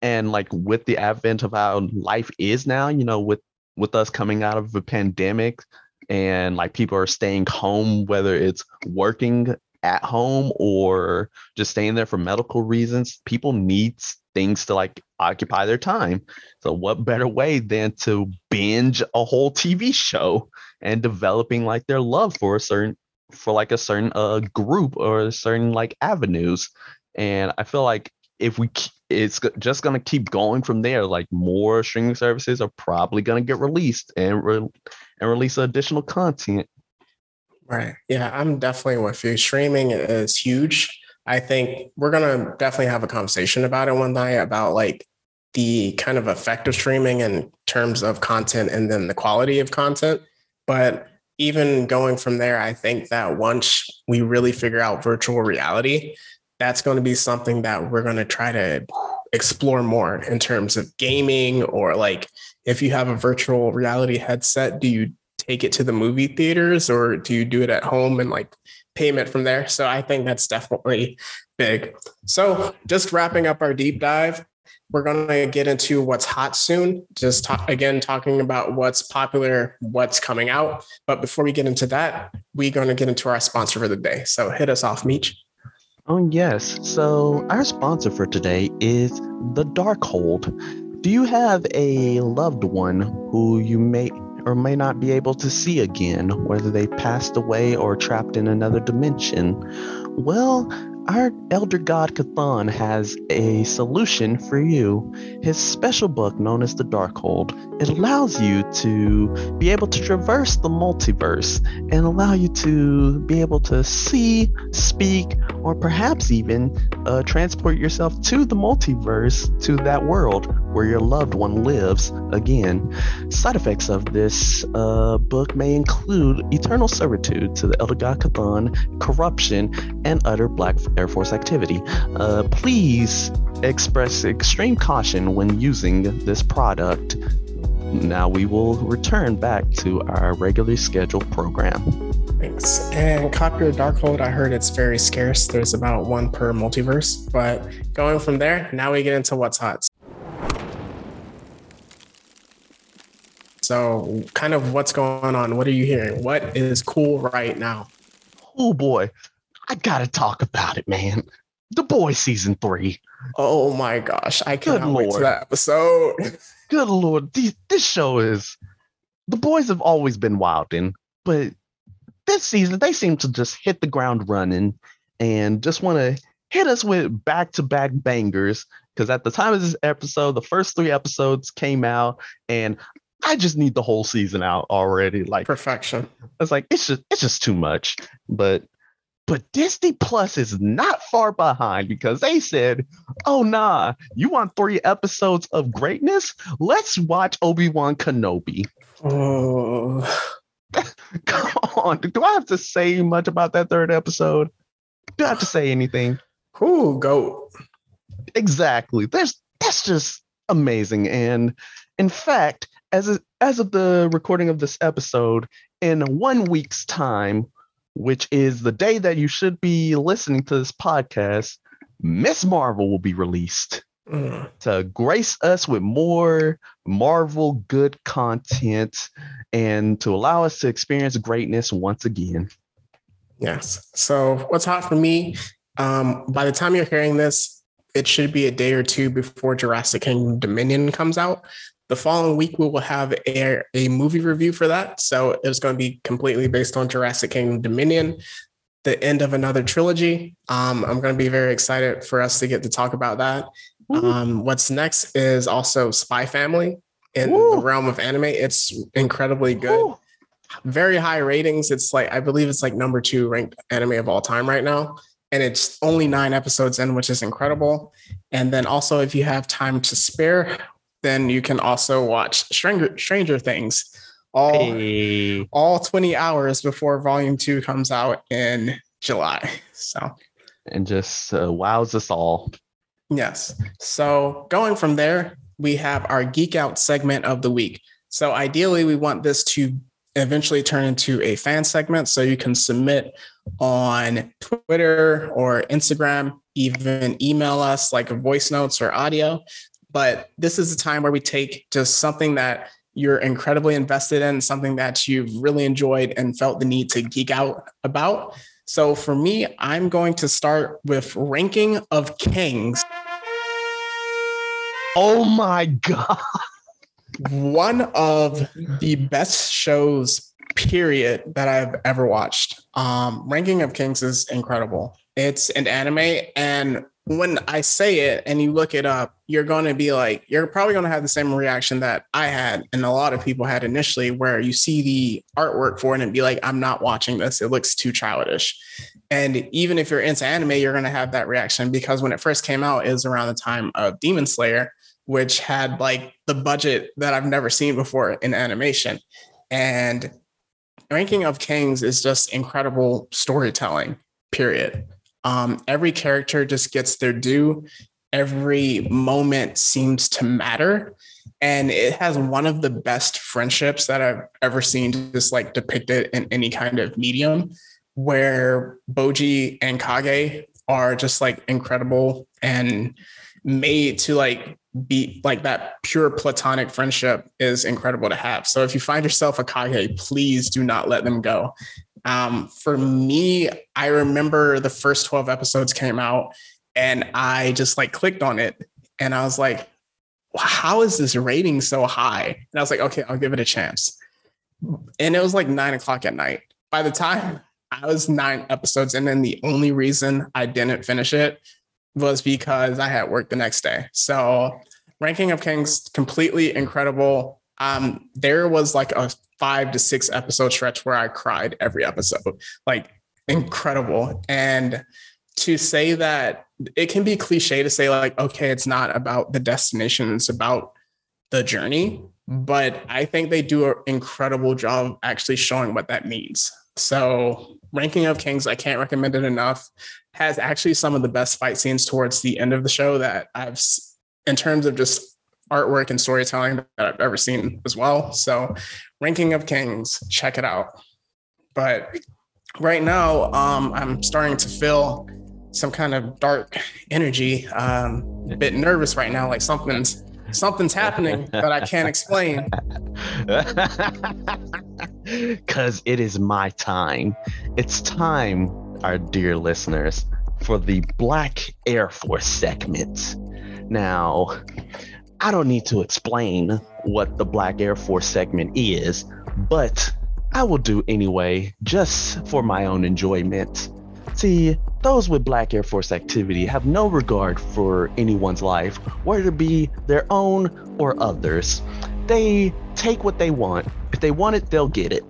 And like with the advent of how life is now, you know, with with us coming out of a pandemic, and like people are staying home, whether it's working at home or just staying there for medical reasons, people need things to like occupy their time. So what better way than to binge a whole TV show and developing like their love for a certain for like a certain uh group or certain like avenues. And I feel like if we it's just going to keep going from there. Like more streaming services are probably going to get released and re- and release additional content. Right. Yeah i'm definitely with you. Streaming is huge I think we're gonna definitely have a conversation about it one night about like the kind of effect of streaming in terms of content and then the quality of content. But even going from there, I think that once we really figure out virtual reality, that's going to be something that we're going to try to explore more in terms of gaming or like if you have a virtual reality headset, do you take it to the movie theaters or do you do it at home and like payment from there. So I think that's definitely big. So just wrapping up our deep dive, we're going to get into what's hot soon. Just talk, again, talking about what's popular, what's coming out. But before we get into that, we're going to get into our sponsor for the day. So hit us off, Meech. Oh, yes. So our sponsor for today is the Darkhold. Do you have a loved one who you may or may not be able to see again, whether they passed away or trapped in another dimension. Well, our elder god Chthon has a solution for you. His special book, known as the Darkhold, it allows you to be able to traverse the multiverse and allow you to be able to see, speak, or perhaps even uh, transport yourself to the multiverse, to that world where your loved one lives again. Side effects of this uh, book may include eternal servitude to the elder god Chthon, corruption, and utter black Air Force activity. Uh, please express extreme caution when using this product. Now we will return back to our regularly scheduled program. Thanks. And copy Darkhold, I heard it's very scarce. There's about one per multiverse. But going from there, now we get into what's hot. So, kind of what's going on? What are you hearing? What is cool right now? Oh boy, I gotta talk about it, man. The Boys season three. Oh my gosh, I cannot Good wait to that episode. Good lord, this, this show is. The boys have always been wilding, but this season they seem to just hit the ground running and just want to hit us with back to back bangers. Because at the time of this episode, the first three episodes came out, and I just need the whole season out already. Like perfection. It's like it's just it's just too much. But but Disney Plus is not far behind because they said, "Oh nah, you want three episodes of greatness? Let's watch Obi Wan Kenobi." Oh, come on! Do I have to say much about that third episode? Do I have to say anything? Cool, go. Exactly. There's that's just amazing. And in fact, as as of the recording of this episode, in one week's time, which is the day that you should be listening to this podcast, Miss Marvel will be released mm. to grace us with more Marvel good content and to allow us to experience greatness once again. Yes. So, what's hot for me? Um, by the time you're hearing this, it should be a day or two before Jurassic Kingdom Dominion comes out. The following week, we will have a, a movie review for that. So it's going to be completely based on Jurassic Kingdom Dominion, the end of another trilogy. Um, I'm going to be very excited for us to get to talk about that. Um, what's next is also Spy Family in Ooh. the realm of anime. It's incredibly good. Ooh. Very high ratings. It's like, I believe it's like number two ranked anime of all time right now and it's only nine episodes in, which is incredible. And then also, if you have time to spare, then you can also watch Stranger Stranger Things all hey. all 20 hours before volume 2 comes out in July. So and just uh, wows us all. Yes. So going from there, we have our geek out segment of the week. So ideally we want this to eventually turn into a fan segment so you can submit on Twitter or Instagram, even email us like voice notes or audio. But this is a time where we take just something that you're incredibly invested in, something that you've really enjoyed and felt the need to geek out about. So for me, I'm going to start with ranking of kings. Oh my God. One of the best shows, period, that I've ever watched. Um, ranking of Kings is incredible. It's an anime, and when I say it and you look it up, you're going to be like, you're probably going to have the same reaction that I had and a lot of people had initially, where you see the artwork for it and be like, I'm not watching this. It looks too childish. And even if you're into anime, you're going to have that reaction because when it first came out, was around the time of Demon Slayer, which had like the budget that I've never seen before in animation. And Ranking of Kings is just incredible storytelling, period. Um, every character just gets their due. Every moment seems to matter. And it has one of the best friendships that I've ever seen just like depicted in any kind of medium, where Bojji and Kage are just like incredible and made to like be like that pure platonic friendship is incredible to have. So if you find yourself a Kage, please do not let them go. Um, for me, I remember the first 12 episodes came out and I just like clicked on it and I was like, how is this rating so high? And I was like, okay, I'll give it a chance. And it was like nine o'clock at night. By the time I was nine episodes and then the only reason I didn't finish it was because I had work the next day. So Ranking of Kings, completely incredible. Um, there was like a five to six episode stretch where I cried every episode, like incredible. And to say that it can be cliche to say, like, okay, it's not about the destination, it's about the journey. But I think they do an incredible job actually showing what that means. So, Ranking of Kings, I can't recommend it enough. Has actually some of the best fight scenes towards the end of the show that I've, in terms of just artwork and storytelling that I've ever seen as well. So, Ranking of Kings, check it out. But right now, um, I'm starting to feel some kind of dark energy. Um, a bit nervous right now, like something's Something's happening that I can't explain. Because it is my time. It's time, our dear listeners, for the Black Air Force segment. Now, I don't need to explain what the Black Air Force segment is, but I will do anyway, just for my own enjoyment. See, those with Black Air Force activity have no regard for anyone's life, whether it be their own or others. They take what they want. If they want it, they'll get it.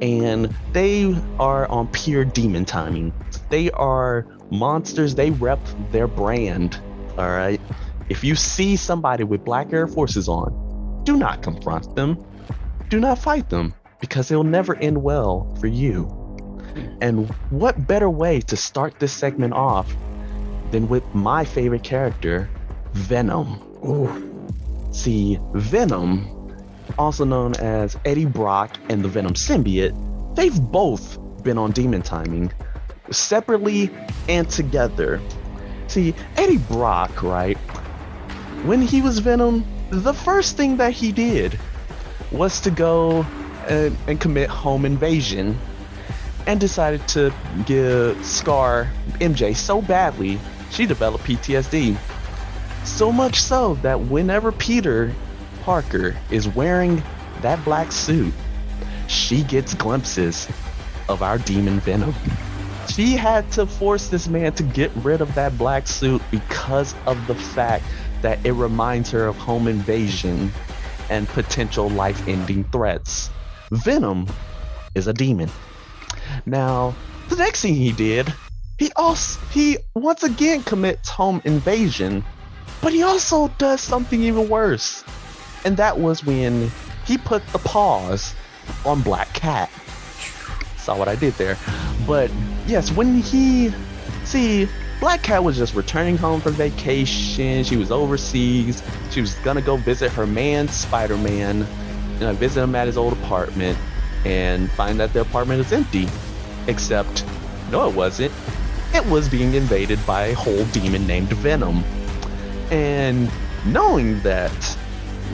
And they are on pure demon timing. They are monsters, they rep their brand. All right. If you see somebody with Black Air Forces on, do not confront them. Do not fight them because it'll never end well for you. And what better way to start this segment off than with my favorite character, Venom? Ooh. See, Venom, also known as Eddie Brock and the Venom symbiote, they've both been on demon timing, separately and together. See, Eddie Brock, right? When he was Venom, the first thing that he did was to go and, and commit home invasion and decided to give Scar MJ so badly she developed PTSD. So much so that whenever Peter Parker is wearing that black suit, she gets glimpses of our demon Venom. She had to force this man to get rid of that black suit because of the fact that it reminds her of home invasion and potential life ending threats. Venom is a demon. Now, the next thing he did, he also he once again commits home invasion, but he also does something even worse. And that was when he put the paws on Black Cat. Saw what I did there. But yes, when he see Black Cat was just returning home from vacation. She was overseas. She was gonna go visit her man, Spider Man, and visit him at his old apartment and find that the apartment is empty. Except, no, it wasn't. It was being invaded by a whole demon named Venom. And knowing that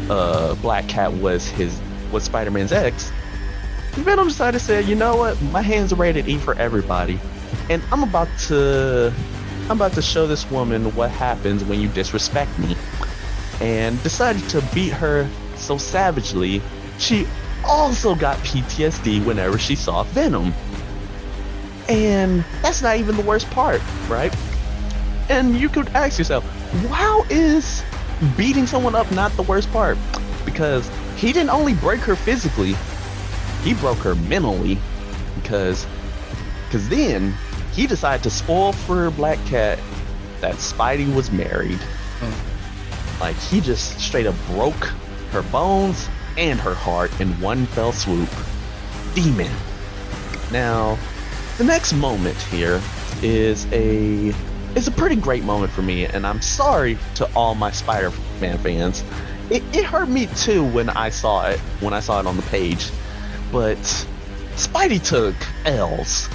uh, Black Cat was his was Spider-Man's ex, Venom decided to say, you know what, my hands are ready to eat for everybody, and I'm about to I'm about to show this woman what happens when you disrespect me. And decided to beat her so savagely, she also got PTSD whenever she saw Venom. And that's not even the worst part, right? And you could ask yourself, how is beating someone up not the worst part? Because he didn't only break her physically, he broke her mentally. Because because then he decided to spoil for Black Cat that Spidey was married. Mm. Like he just straight up broke her bones and her heart in one fell swoop. Demon. Now, the next moment here is a is a pretty great moment for me, and I'm sorry to all my Spider-Man fans. It, it hurt me too when I saw it when I saw it on the page, but Spidey took L's.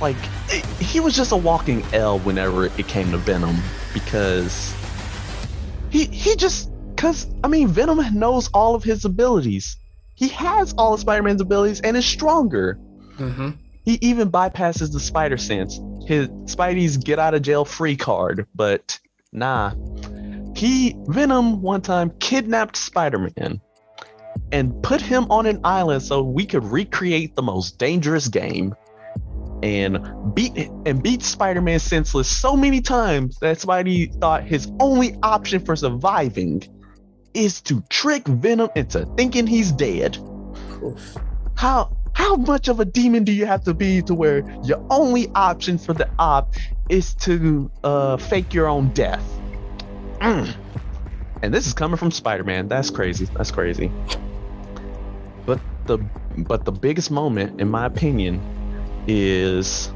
Like it, he was just a walking L whenever it came to Venom because he he just because I mean Venom knows all of his abilities. He has all of Spider-Man's abilities and is stronger. Mm-hmm. He even bypasses the spider sense. His Spidey's get out of jail free card, but nah. He Venom one time kidnapped Spider-Man and put him on an island so we could recreate the most dangerous game and beat and beat Spider-Man senseless so many times that Spidey thought his only option for surviving is to trick Venom into thinking he's dead. How how much of a demon do you have to be to where your only option for the op is to uh, fake your own death? Mm. And this is coming from Spider-Man. That's crazy. That's crazy. But the but the biggest moment, in my opinion, is,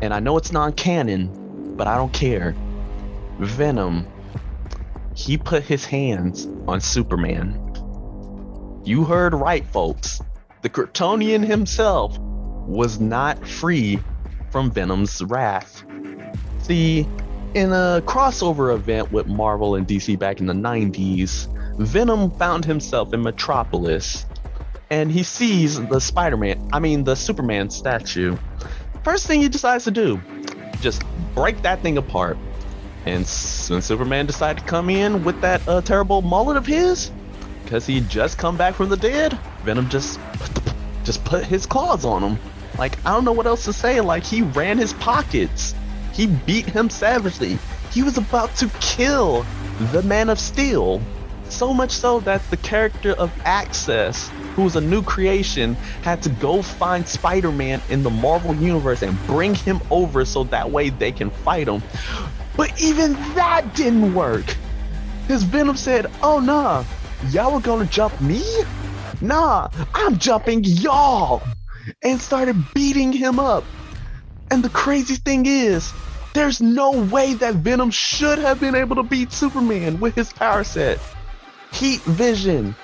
and I know it's non-canon, but I don't care. Venom. He put his hands on Superman. You heard right, folks the Kryptonian himself was not free from Venom's wrath. See, in a crossover event with Marvel and DC back in the 90s, Venom found himself in Metropolis and he sees the Spider Man, I mean, the Superman statue. First thing he decides to do, just break that thing apart. And when Superman decided to come in with that uh, terrible mullet of his, because he just come back from the dead, Venom just just put his claws on him. Like I don't know what else to say. Like he ran his pockets. He beat him savagely. He was about to kill the Man of Steel. So much so that the character of Access, who was a new creation, had to go find Spider Man in the Marvel Universe and bring him over so that way they can fight him. But even that didn't work. His Venom said, Oh nah, y'all were gonna jump me? Nah, I'm jumping y'all! And started beating him up. And the crazy thing is, there's no way that Venom should have been able to beat Superman with his power set heat vision,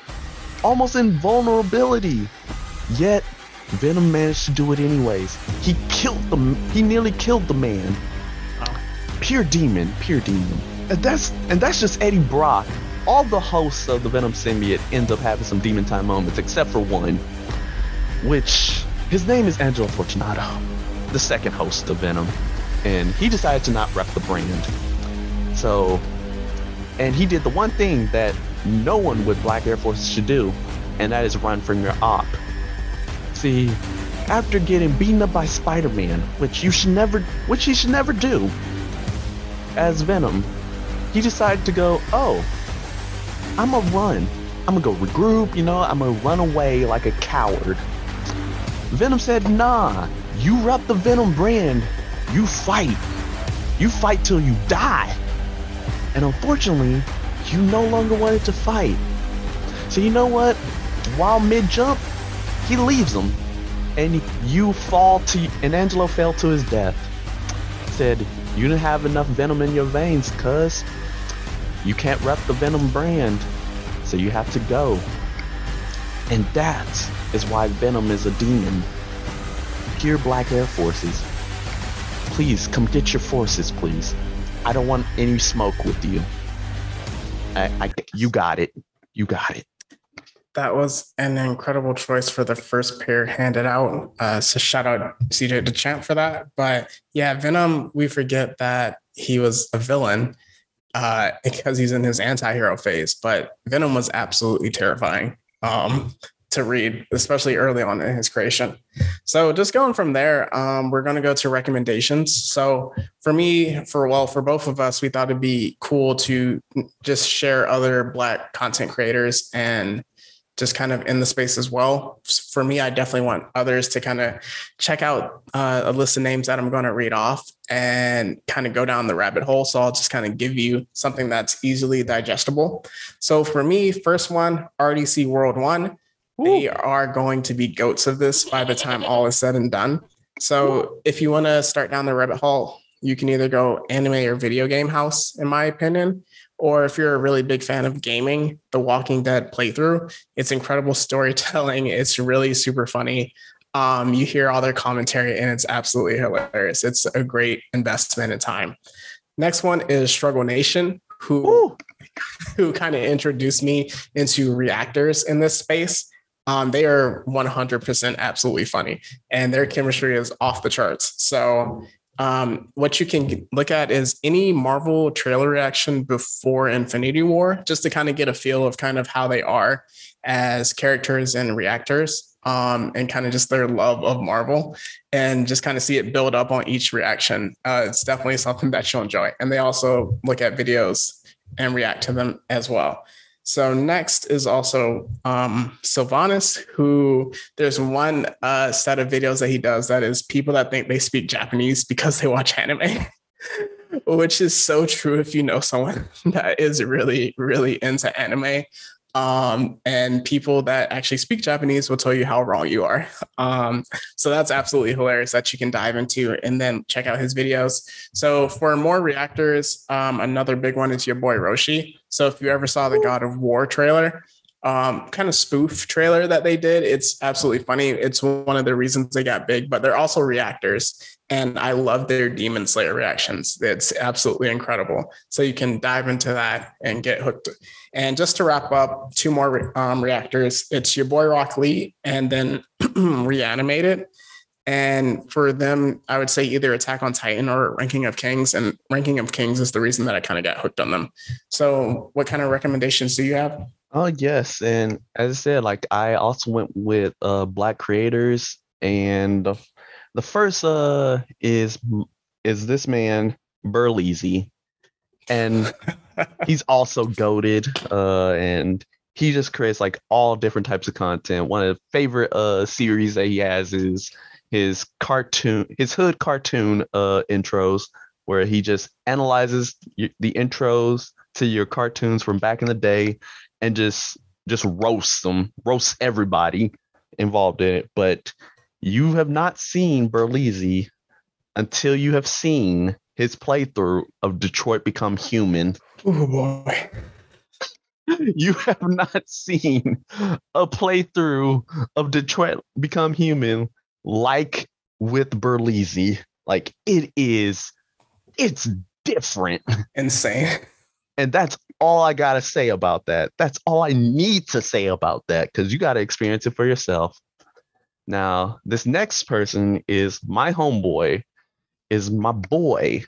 almost invulnerability. Yet Venom managed to do it anyways. He killed the he nearly killed the man. Pure demon, pure demon. And that's and that's just Eddie Brock. All the hosts of the Venom symbiote end up having some demon time moments, except for one, which his name is Angelo Fortunato, the second host of Venom, and he decided to not rep the brand. So, and he did the one thing that no one with Black Air Force should do, and that is run from your op. See, after getting beaten up by Spider-Man, which you should never, which he should never do, as Venom, he decided to go, oh, I'm gonna run. I'm gonna go regroup, you know, I'm gonna run away like a coward. Venom said, nah, you rep the Venom brand, you fight. You fight till you die. And unfortunately, you no longer wanted to fight. So you know what? While mid jump, he leaves him, and you fall to and Angelo fell to his death. Said you didn't have enough venom in your veins, cuz you can't rep the Venom brand, so you have to go. And that is why Venom is a demon. Pure Black Air Forces. Please come get your forces, please. I don't want any smoke with you. I, I, you got it. You got it. That was an incredible choice for the first pair handed out. Uh, so shout out CJ DeChamp for that. But yeah, Venom, we forget that he was a villain uh, because he's in his anti-hero phase. But Venom was absolutely terrifying. Um, to read, especially early on in his creation. So just going from there, um, we're going to go to recommendations. So for me, for well, for both of us, we thought it'd be cool to just share other Black content creators and just kind of in the space as well. For me, I definitely want others to kind of check out uh, a list of names that I'm going to read off and kind of go down the rabbit hole. So I'll just kind of give you something that's easily digestible. So for me, first one, RDC World One. They are going to be goats of this by the time all is said and done. So if you want to start down the rabbit hole, you can either go anime or video game house, in my opinion. Or if you're a really big fan of gaming, the Walking Dead playthrough, it's incredible storytelling. It's really super funny. Um, you hear all their commentary and it's absolutely hilarious. It's a great investment in time. Next one is Struggle Nation, who Ooh. who kind of introduced me into reactors in this space um, they are 100% absolutely funny and their chemistry is off the charts. So, um, what you can look at is any Marvel trailer reaction before Infinity War, just to kind of get a feel of kind of how they are as characters and reactors. Um, and kind of just their love of Marvel and just kind of see it build up on each reaction. Uh, it's definitely something that you'll enjoy. And they also look at videos and react to them as well. So next is also um, Sylvanas, who there's one uh, set of videos that he does that is people that think they speak Japanese because they watch anime, which is so true if you know someone that is really, really into anime. Um, and people that actually speak Japanese will tell you how wrong you are. Um, so that's absolutely hilarious that you can dive into and then check out his videos. So for more reactors, um, another big one is your boy Roshi. So if you ever saw the God of War trailer, um, kind of spoof trailer that they did. It's absolutely funny. It's one of the reasons they got big, but they're also reactors. And I love their Demon Slayer reactions. It's absolutely incredible. So you can dive into that and get hooked. And just to wrap up, two more um, reactors. It's your boy Rock Lee and then Reanimated. And for them, I would say either Attack on Titan or Ranking of Kings. And Ranking of Kings is the reason that I kind of got hooked on them. So, what kind of recommendations do you have? Oh yes, and as I said, like I also went with uh black creators, and the, the first uh is is this man Berleezy, and he's also goaded, uh, and he just creates like all different types of content. One of the favorite uh series that he has is his cartoon, his hood cartoon uh, intros, where he just analyzes the intros to your cartoons from back in the day and just just roasts them, roasts everybody involved in it. But you have not seen Berleezy until you have seen his playthrough of Detroit Become Human. Oh boy. you have not seen a playthrough of Detroit Become Human like with Berleezy, like it is, it's different. Insane. And that's all I got to say about that. That's all I need to say about that because you got to experience it for yourself. Now, this next person is my homeboy, is my boy,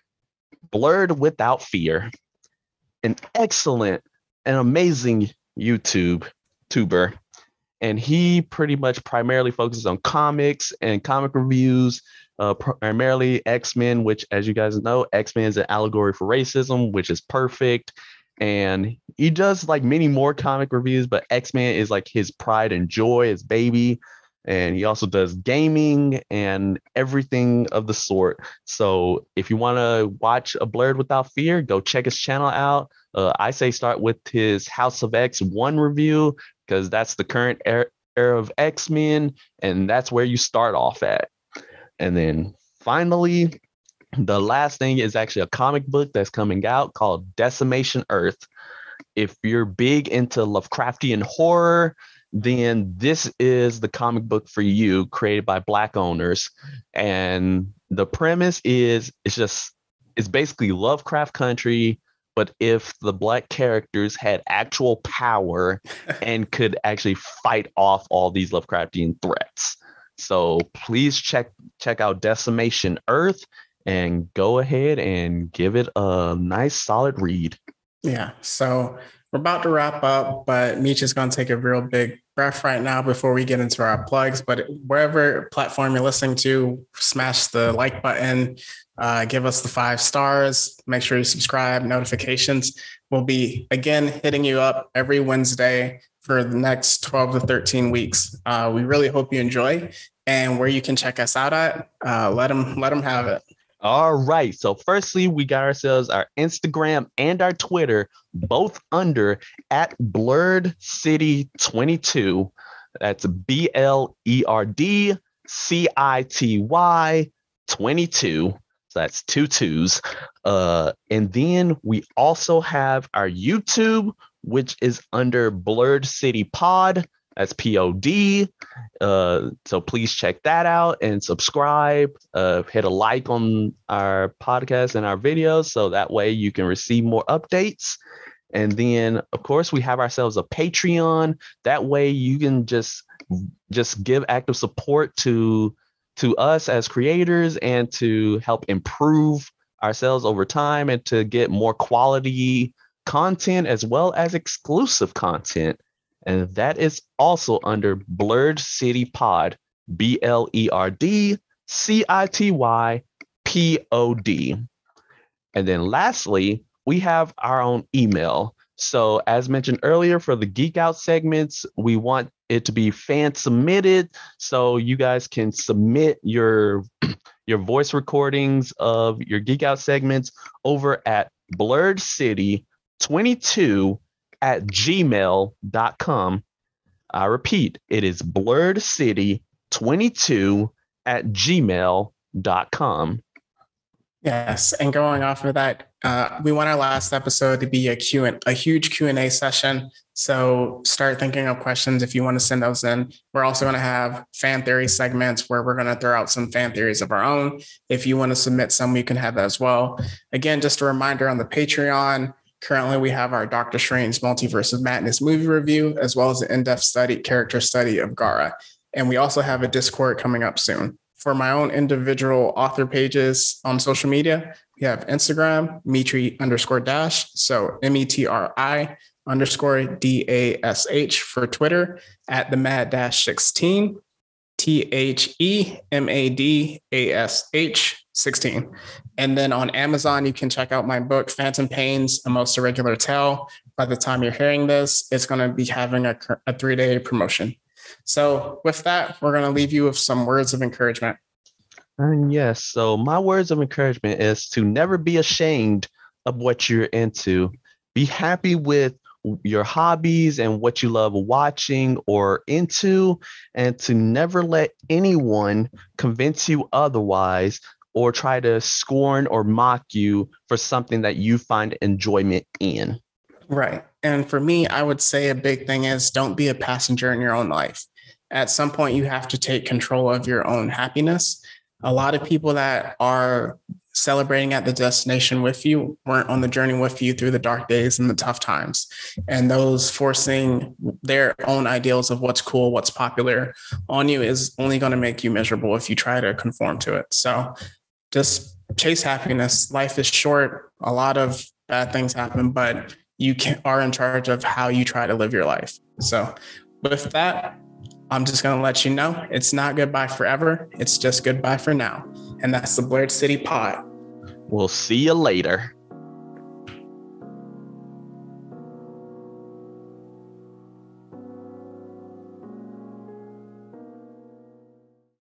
Blerd Without Fear, an excellent and amazing YouTube tuber and he pretty much primarily focuses on comics and comic reviews uh, primarily x-men which as you guys know x-men is an allegory for racism which is perfect. And he does like many more comic reviews but x-men is like his pride and joy his baby. And he also does gaming and everything of the sort. So if you want to watch a blerd without fear go check his channel out. Uh, i say start with his house of x one review because that's the current era, era of X Men, and that's where you start off at. And then finally, the last thing is actually a comic book that's coming out called Decimation Earth. If you're big into Lovecraftian horror, then this is the comic book for you created by black owners and the premise is it's just it's basically lovecraft country but if the black characters had actual power and could actually fight off all these Lovecraftian threats. So please check check out Decimation Earth and go ahead and give it a nice solid read. Yeah. So we're about to wrap up, but Meech is going to take a real big breath right now before we get into our plugs. But wherever platform you're listening to, smash the like button, uh, give us the five stars. Make sure you subscribe, notifications. We'll be again hitting you up every Wednesday for the next 12 to 13 weeks. Uh, we really hope you enjoy. And where you can check us out at, uh, let them let them have it. All right. So, firstly, we got ourselves our Instagram and our Twitter, both under at Blerd City 22. That's B L E R D C I T Y 22. So that's two twos. Uh, and then we also have our YouTube, which is under Blerd City Pod. That's P O D. Uh, so please check that out and subscribe. Uh, hit a like on our podcast and our videos so that way you can receive more updates. And then, of course, we have ourselves a Patreon. That way you can just just give active support to to us as creators and to help improve ourselves over time and to get more quality content as well as exclusive content and that is also under Blerd City Pod, B L E R D C I T Y P O D. And then lastly, we have our own email. So, as mentioned earlier, for the Geek Out segments, we want it to be fan submitted. So, you guys can submit your your voice recordings of your Geek Out segments over at Blerd City 22 at gmail.com. I repeat, it is blerdcity22 at gmail.com. Yes, and going off of that, uh, we want our last episode to be a Q and a huge Q and A session. So start thinking of questions if you want to send those in. We're also going to have fan theory segments where we're going to throw out some fan theories of our own. If you want to submit some, you can have that as well. Again, just a reminder on the Patreon. Currently, we have our Doctor Strange Multiverse of Madness movie review, as well as an in-depth study, character study of Gaara. And we also have a Discord coming up soon for my own individual author pages on social media, we have Instagram, Metri underscore dash. So M E T R I underscore D A S H for Twitter at the mad dash 16, T H E M A D A S H 16. And then on Amazon, you can check out my book, Phantom Pains, A Most Irregular Tale. By the time you're hearing this, it's going to be having a, a three day promotion. So, with that, we're going to leave you with some words of encouragement. And yes, so my words of encouragement is to never be ashamed of what you're into. Be happy with your hobbies and what you love watching or into, and to never let anyone convince you otherwise or try to scorn or mock you for something that you find enjoyment in. Right. And for me, I would say a big thing is don't be a passenger in your own life. At some point, you have to take control of your own happiness. A lot of people that are celebrating at the destination with you weren't on the journey with you through the dark days and the tough times. And those forcing their own ideals of what's cool, what's popular on you is only going to make you miserable if you try to conform to it. So just chase happiness. Life is short. A lot of bad things happen, but you can, are in charge of how you try to live your life. So, with that, I'm just going to let you know it's not goodbye forever. It's just goodbye for now. And that's the Blerd City Pod. We'll see you later.